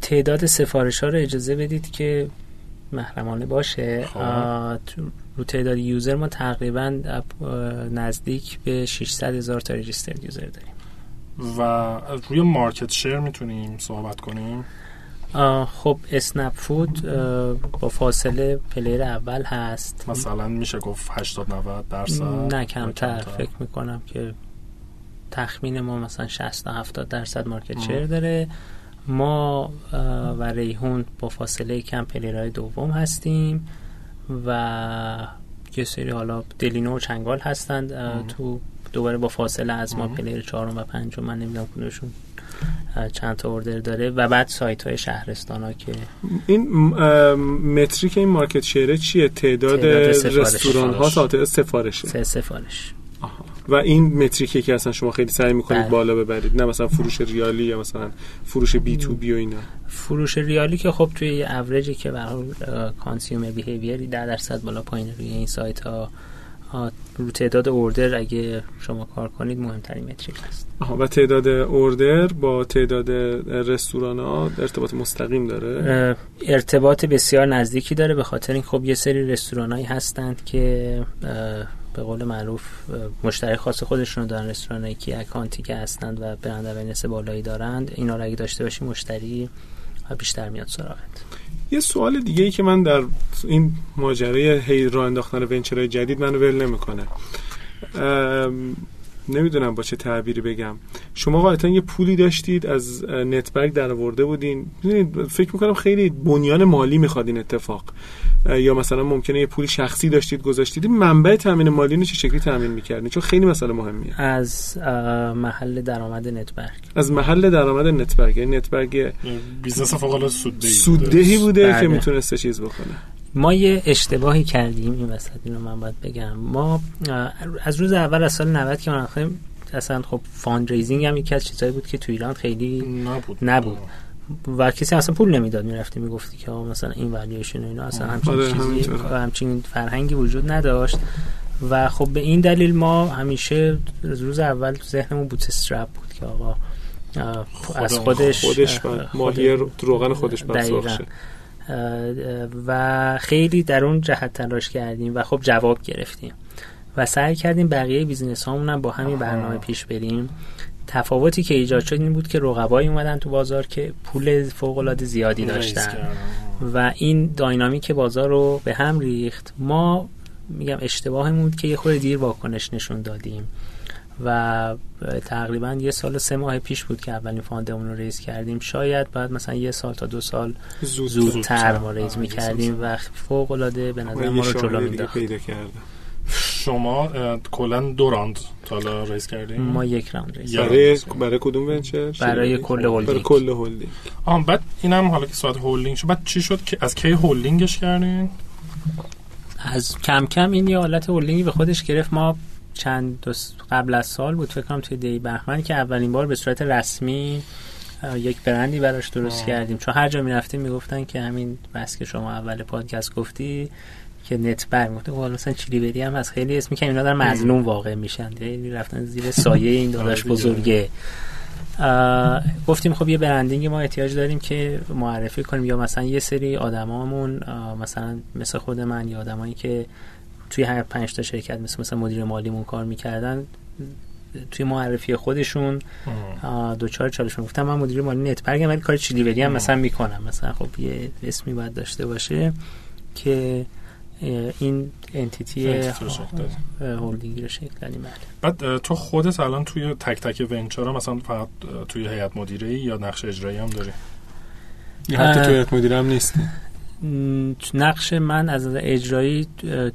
تعداد سفارش ها رو اجازه بدید که محرمانه باشه. خب. رو تعداد user ما تقریبا نزدیک به 600 هزار تا register user داریم. و روی market share می‌تونیم صحبت کنیم؟ خب اسنپ فود با فاصله player اول هست. مثلا میشه گفت 80 90 درصد؟ نه کمتر. فکر می‌کنم که تخمین ما مثلا 60 تا 70 درصد market share داره. ما و ریحون با فاصله کم player های دوم هستیم. و یه سری حالا دلینو و چنگال هستند تو دوباره با فاصله از ما player چهارم و پنجم من نمی‌دونم کدومشون چند تا order داره و بعد سایت های شهرستان ها که این metric این market share ه چیه؟ تعداد, تعداد رستوران هاس سفارش. و این metric ه که اصلا شما خیلی سعی می‌کنید بله. بالا ببرید نه مثلا فروش ریالی یا مثلا فروش B2B و اینا. فروش ریالی که خب توی اوریجی که برای consumer behavior ی 10 درصد بالا پایین روی این سایت ها رو تعداد order اگه شما کار کنید مهمترین metric هست. آها و تعداد order با تعداد رستوران ها ارتباط مستقیم داره؟ ارتباط بسیار نزدیکی داره به خاطر این خب یه سری رستوران هایی هستند که به قول معروف مشتری خاص خودشون دارن رستوران کی اکانتی که هستند و برند اورنس بالایی دارند اینا رو اگه داشته باشی مشتری بیشتر میاد سراغت. یه سوال دیگه ای که من در این ماجرای هی راه انداختن ونچرهای جدید منو ول نمی‌کنه. نمی‌دونم با چه تعبیری بگم. شما غالبا یه پولی داشتید از نتبرگ در آورده بودین فکر می‌کنم خیلی بنیان مالی می‌خواد این اتفاق. یا مثلا ممکنه یه پولی شخصی داشتید گذاشتید. منبع تامین مالی رو چه شکلی تامین می‌کردین؟ چون خیلی مسئله مهمیه. از محل درآمد نتبرگ از محل درآمد نتبرگ یعنی نتبرگ business فوق العاده سوددهی سوددهی بوده بله. که می‌تونسته چیز بکنه. ما یه اشتباهی کردیم این وسط اینو من باید بگم. ما از روز اول از سال 90 که ما اصلا خب fundraising هم یکی از چیزایی بود که تو ایران خیلی نبود, نبود. و کسی اصلا پول نمی‌داد می‌رفتی می‌گفتی که مثلا این والیوشن و اینا اصلا همچین آره، چیزی همچین فرهنگی وجود نداشت. و خب به این دلیل ما همیشه روز اول ذهنمون bootstrap بود که آقا از خودش خودش ماهی روغن خودش و خیلی در اون جهت تلاش کردیم و خب جواب گرفتیم. و سعی کردیم بقیه business هامون هم با همین برنامه پیش بریم. تفاوتی که ایجاد شد این بود که رقبایی اومدن تو بازار که پول فوق العاده زیادی داشتن. و این dynamic بازار رو به هم ریخت. ما میگم اشتباهمون بود که یه خورده دیر واکنش نشون دادیم. و تقریبا یه سال سه ماه پیش بود که اولین fund مون رو raise کردیم. شاید بعد مثلا یه سال تا دو سال زودتر. ما raise می‌کردیم و فوق العاده به نظر ما رو جلو میداخت شما کلا دو راند تا ریز کردیم؟ ما یک راند ریز برای برای کدوم ونچر؟ برای کل هولدینگ. برای کل هولدینگ. آم بعد اینم حالا که ساعت هولدینگ شد بعد چی شد که از کی هولدینگش کردین؟ از کم کم این یه حالت هولدینگی به خودش گرفت. ما چند دو قبل از سال بود فکر کنم توی دی بهمن که اولین بار به صورت رسمی یک برندی براش درست آه. کردیم. چون هر جا می‌رفتیم می‌گفتن که همین بس که شما اول پادکست گفتی که نت بر گفته خب مثلا چیلی هم از خیلی اسمی که اینا در مظلوم واقع میشن یعنی رفتن زیر سایه این داداش آره بزرگه. گفتیم خب یه برندینگ ما احتیاج داریم که معرفی کنیم. یا مثلا یه سری آدمامون مثلا مثل خود من یا آدمایی که توی هر پنج تا شرکت مثل مثلا مدیر مالیمون کار می‌کردن توی معرفی خودشون دوچار چالشون گفتم من مدیر مالی نتبرگم ولی کار چیلیوری هم مثلا می‌کنم. مثلا خب یه اسمی باید داشته باشه که این انتیتی هولدینگی رو شکل دادیم. بله. بعد تو خودت الان توی تک تک ونچر مثلا فقط توی هیئت مدیره یا نقش اجرایی هم داری؟ یا حتی توی هیئت مدیره هم نیستی نقش من از اجرایی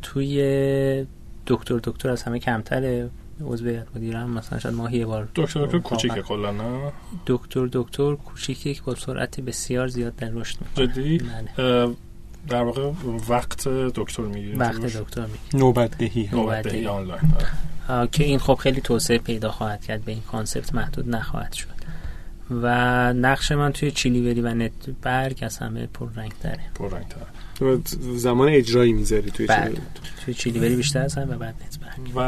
توی دکتر دکتر از همه کمتره. عضو هیئت مدیرم مثلا شاید ماهی یه بار دکتر دکتر کوچیکه کلا نه؟ دکتر دکتر کوچیکه که با سرعت بسیار زیاد در رشد می‌کنه. جدی؟ بله. در واقع وقت دکتر می‌گیری وقت دکتر می‌گیری نوبت دهی نوبت دهی آنلاین که این خب خیلی توسعه پیدا خواهد کرد. به این concept محدود نخواهد شد. و نقش من توی چیلیوری و نت برگ از همه پررنگ تره پررنگ تره زمان اجرایی می‌ذاری توی بله. توی چیلیوری بیشتر هستن و بعد نت برگ. و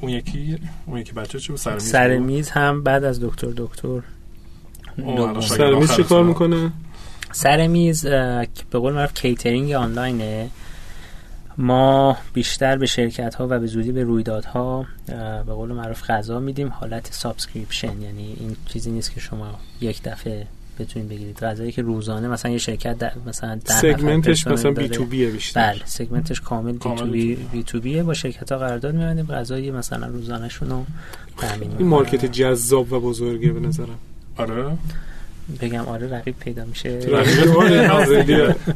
اون یکی اون یکی بچه چه سر میز سر میز هم بعد از دکتر دکتر. سر میز چه کار می‌کنه؟ سر میز به قول معروف کیترینگ آنلاینه. ما بیشتر به شرکت ها و به زودی به رویدادها به قول معروف غذا میدیم. حالت subscription یعنی این چیزی نیست که شما یک دفعه بتونید بگیرید. غذایی که روزانه مثلا یه شرکت در مثلا segment ش مثلا B2B ه بیشتر. بله segment ش کامل B2B, B2B ه با شرکت ها قرارداد میبندیم. غذای مثلا روزانه شون رو تامین این market جذاب و بزرگه به نظرم. آره. بگم آره رقیب پیدا میشه.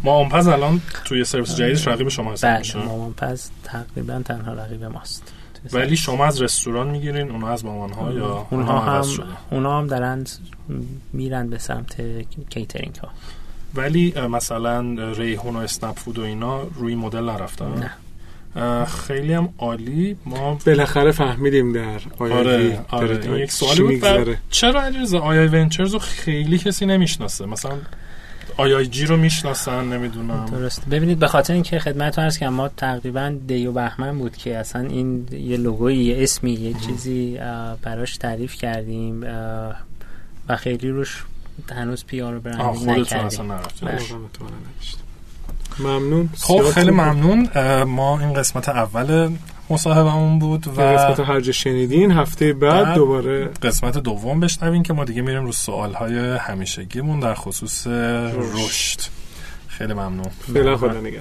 ما آنپز الان توی سرویس جدیدش رقیب شما هست بله مامان‌پز تقریبا تنها رقیب ماست. ولی شما از رستوران می‌گیرین اونا از مامان ها یا اونها هم اونا هم دارن میرن به سمت کیترینگ ها ولی مثلا ریحون و اسنپ فود و اینا روی مدل نرفتن؟ نه. خیلی هم عالی. ما بالاخره فهمیدیم در آره, آره. یک سوالی بود. چرا علیرضا آیا ونچرز رو خیلی کسی نمی‌شناسه؟ مثلا آیا جی رو می‌شناسن نمی‌دونم. درست. ببینید به خاطر اینکه خدمتتون هست که ما تقریبا دیو بهمن بود که اصلا این یه لوگوی یه اسمی یه چیزی براش تعریف کردیم و خیلی روش هنوز پی آر برندینگ نکردیم. ممنون. خب خیلی ممنون. ما این قسمت اول مصاحبمون بود و قسمت هر جا شنیدین هفته بعد, بعد دوباره قسمت دوم بشنوین که ما دیگه میریم رو سوالهای همیشگیمون در خصوص رشد. خیلی ممنون. فعلا خدا نگه